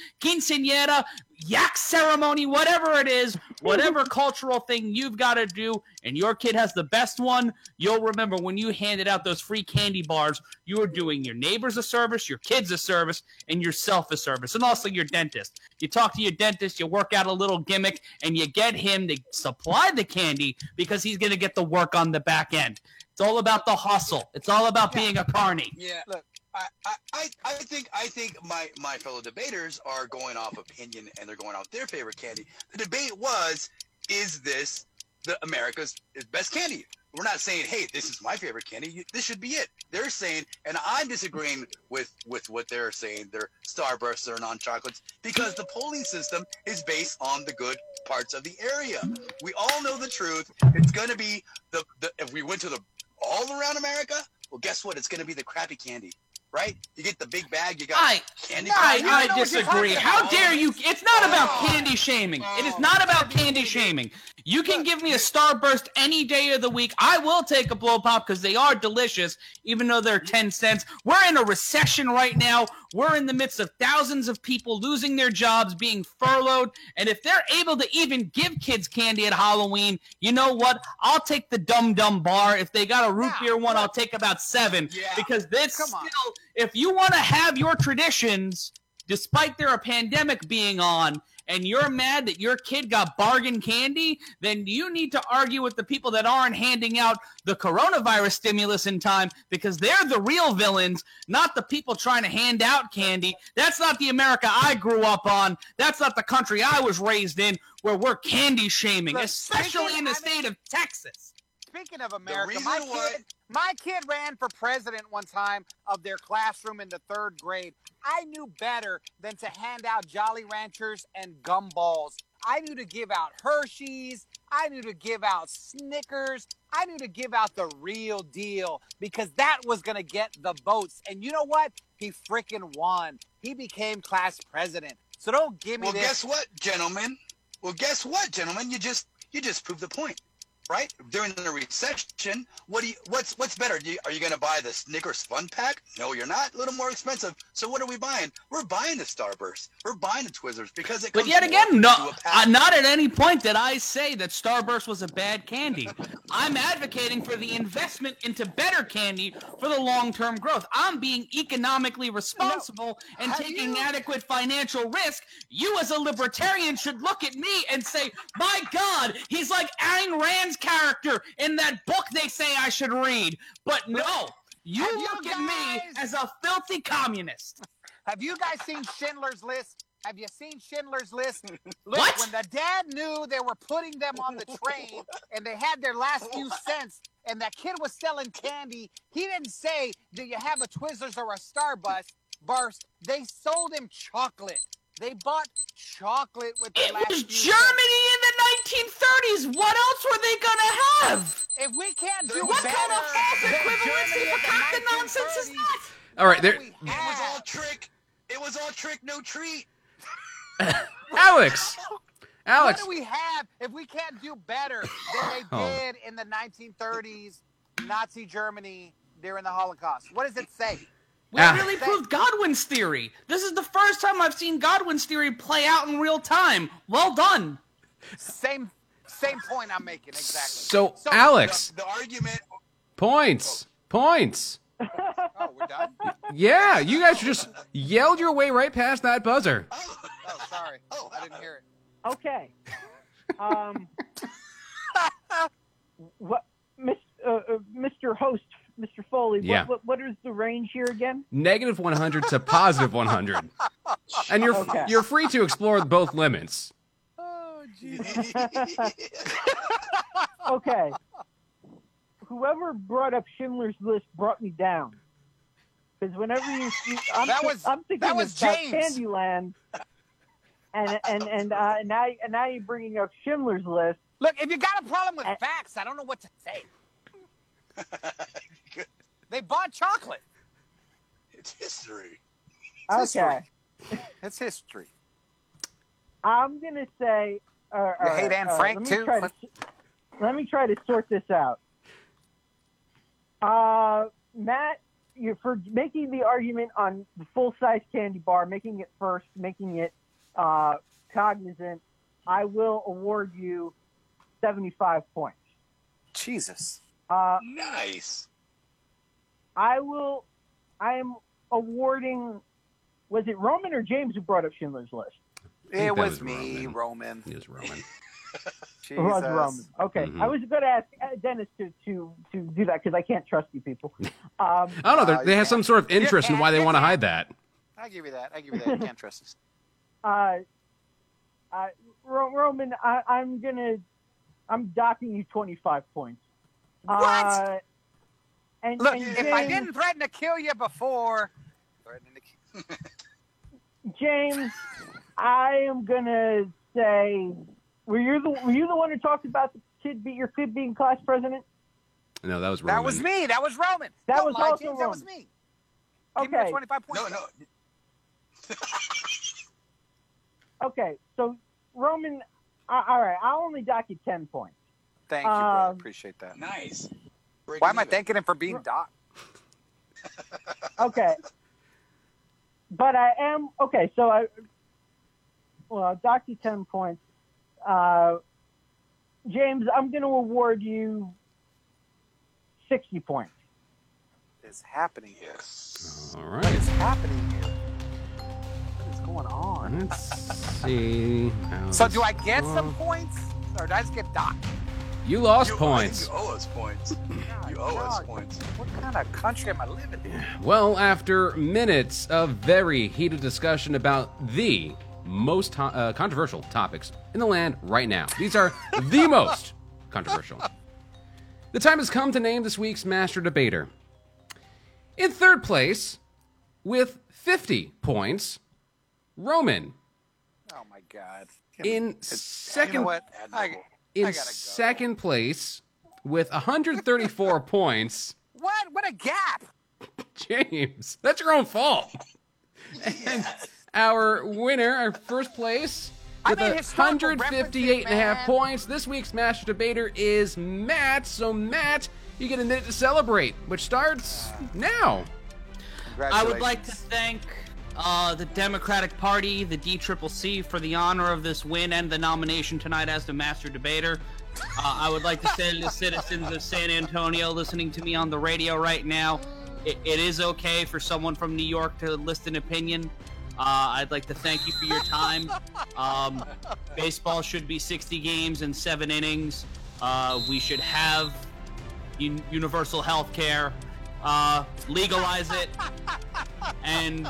quinceanera, yak ceremony, whatever it is, whatever cultural thing you've got to do, and your kid has the best one, you'll remember when you handed out those free candy bars, you were doing your neighbors a service, your kids a service, and yourself a service, and also your dentist. You talk to your dentist, you work out a little gimmick, and you get him to supply the candy because he's going to get the work on the back end. It's all about the hustle. It's all about being a carny. Yeah. Look, I, I, I- think I think my, my fellow debaters are going off opinion and they're going off their favorite candy. The debate was, is this the America's best candy? We're not saying, hey, this is my favorite candy. This should be it. They're saying, and I'm disagreeing with with what they're saying. They're Starbursts, they're non-chocolates, because the polling system is based on the good parts of the area. We all know the truth. It's going to be the, the if we went to the all around America. Well, guess what? It's going to be the crappy candy, right? You get the big bag. You got I, candy. I, know I disagree. How dare you? It's not about oh, candy shaming. It is oh. not about candy shaming. You can give me a Starburst any day of the week. I will take a blow pop because they are delicious, even though they're 10 cents. We're in a recession right now. We're in the midst of thousands of people losing their jobs, being furloughed. And if they're able to even give kids candy at Halloween, you know what? I'll take the Dum Dum bar. If they got a root beer one, I'll take about seven. Because this still, if you want to have your traditions, despite there a pandemic being on, and you're mad that your kid got bargain candy, then you need to argue with the people that aren't handing out the coronavirus stimulus in time because they're the real villains, not the people trying to hand out candy. That's not the America I grew up on. That's not the country I was raised in where we're candy shaming, especially in the state of Texas. Speaking of America, my why- kid, my kid ran for president one time of their classroom in the third grade. I knew better than to hand out Jolly Ranchers and gumballs. I knew to give out Hershey's. I knew to give out Snickers. I knew to give out the real deal because that was going to get the votes. And you know what? He freaking won. He became class president. So don't give me Well, this. guess what, gentlemen? Well, guess what, gentlemen? You just you just proved the point, right? During the recession, what do you what's what's better? Do you, are you going to buy the Snickers Fun Pack? No, you're not. A little more expensive. So what are we buying? We're buying the Starburst. We're buying the Twizzlers because it. But yet again, no, uh, not at any point did I say that Starburst was a bad candy. I'm advocating for the investment into better candy for the long-term growth. I'm being economically responsible and taking adequate financial risk. You, as a libertarian, should look at me and say, "My God, he's like Ayn Rand's character in that book they say I should read." But no, you Have you look at me as a filthy communist. Have you guys seen Schindler's List? Have you seen Schindler's List? Look, What? When the dad knew they were putting them on the train and they had their last few cents, and that kid was selling candy, he didn't say, "Do you have a Twizzlers or a Starburst?" Burst. They sold him chocolate. They bought chocolate with their It last was Germany in the 1930s. What else were they gonna have? If we can't do What better kind of false equivalency Germany for in cock nonsense is that? All right, there, It was all trick. It was all trick, no treat. Alex. Alex. What do we have if we can't do better than they Oh. did in the 1930s Nazi Germany during the Holocaust? What does it say? We Ah. really proved Godwin's theory. This is the first time I've seen Godwin's theory play out in real time. Well done. Same same point I'm making exactly. So, Alex, The argument. points, points. Oh, we're done. Yeah, you guys just yelled your way right past that buzzer. Oh, sorry. Oh, I didn't hear it. Okay. Um, what, Miss, uh, uh, Mr. Host, Mr. Foley? Yeah. What, what, what is the range here again? Negative 100 to positive 100. And you're Okay. you're free to explore both limits. Oh, jeez. okay. Whoever brought up Schindler's List brought me down. Because whenever you, you I'm, That was- I'm thinking that was about James. Candyland, and and and uh, now and now you're bringing up Schindler's List. Look, if you got a problem with facts, I don't know what to say. they bought chocolate. It's history. Okay, It's history. I'm gonna say. Uh, You all hate Anne all right, Frank, let me too? Try to, let me try to sort this out. Uh, Matt, you for making the argument on the full size candy bar, making it first, making it uh, cognizant. I will award you seventy five points. Jesus. Uh, Nice. I will. I am awarding. Was it Roman or James who brought up Schindler's List? It was, was me, Roman. It was Roman. It was Roman. Okay, Mhm. I was going to ask uh, Dennis to to to do that because I can't trust you people. Um, I don't know. No, they're- have some sort of interest in why they want to hide that. I give you that. I give you that. You can't trust us. uh, uh, Roman, I, I'm gonna, I'm docking you 25 points. What? Uh, and, Look, and if I didn't threaten to kill you before, threatening to kill. James, I am gonna say, were you the were you the one who talked about the kid be your kid being class president? No, that was Roman. That was me. That was Roman. That Don't was lie, also James, That was Roman. me. Give me Okay. the 25 points. No, no. Okay, so Roman, uh, all right, I'll only dock you 10 points. Thank you, bro. I Um, appreciate that. Nice. Why am I thanking him for being Doc? Okay. but I am okay. So I, well, dock you 10 points. Uh, James, I'm going to award you 60 points. What is happening here? All What right. is happening here? What is going on? Let's see. how So do I get some points, or do I just get docked? You lost You- points. You owe us points. you owe us points. What kind of country am I living in? Well, after minutes of very heated discussion about the most to- uh, controversial topics in the land right now, these are the most controversial. The time has come to name this week's master debater. In third place, with 50 points, Roman. Oh my God! In second, you know what? I, in go. second place, with 134 points, What? What a gap! James. That's your own fault. And our winner, our first place, with made a 158 and a half points. This week's master debater is Matt. So, Matt, you get a minute to celebrate, which starts now. I would like to thank uh, the Democratic Party, the DCCC, for the honor of this win and the nomination tonight as the master debater. Uh, I would like to say to the citizens of San Antonio listening to me on the radio right now, it, it is okay for someone from New York to list an opinion. Uh, I'd like to thank you for your time. Um, baseball should be 60 games and seven innings. Uh, we should have un- universal health care. Uh, legalize it. And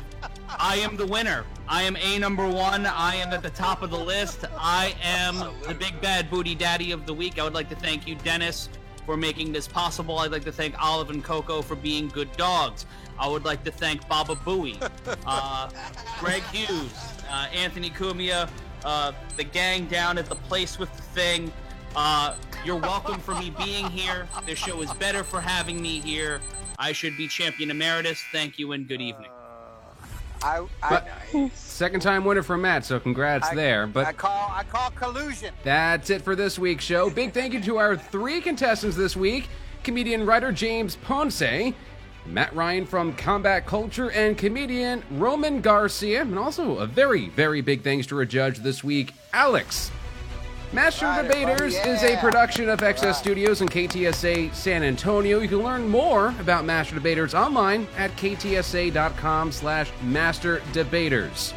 I am the winner. I am A number one. I am at the top of the list. I am the big bad booty daddy of the week. I would like to thank you, Dennis, for making this possible. I'd like to thank Olive and Coco for being good dogs. I would like to thank Baba Booey, uh, Greg Hughes, uh, Anthony Cumia, uh, the gang down at the place with the thing. Uh, you're welcome for me being here. This show is better for having me here. I should be champion emeritus. Thank you and good evening. I, I, Second time winner for Matt, so congrats I- there. But I call I call collusion. That's it for this week's show. Big thank you to our three contestants this week comedian writer James Ponce, Matt Ryan from Combat Culture, and comedian Roman Garcia. And also a very, very big thanks to our judge this week, Alex. Master Right, oh, Debaters buddy, is a production of XS Studios and KTSA San Antonio. You can learn more about Master Debaters online at ktsa.com slash master debaters.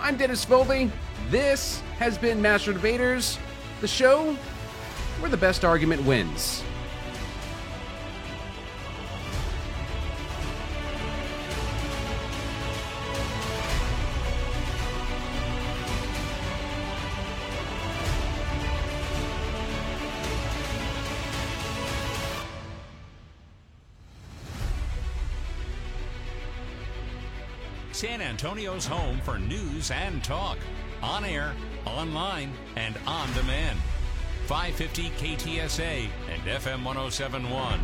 I'm Dennis Foley. This has been Master Debaters, the show where the best argument wins. San Antonio's home for news and talk. On air, online, and on demand. 550 KTSA and FM 1071.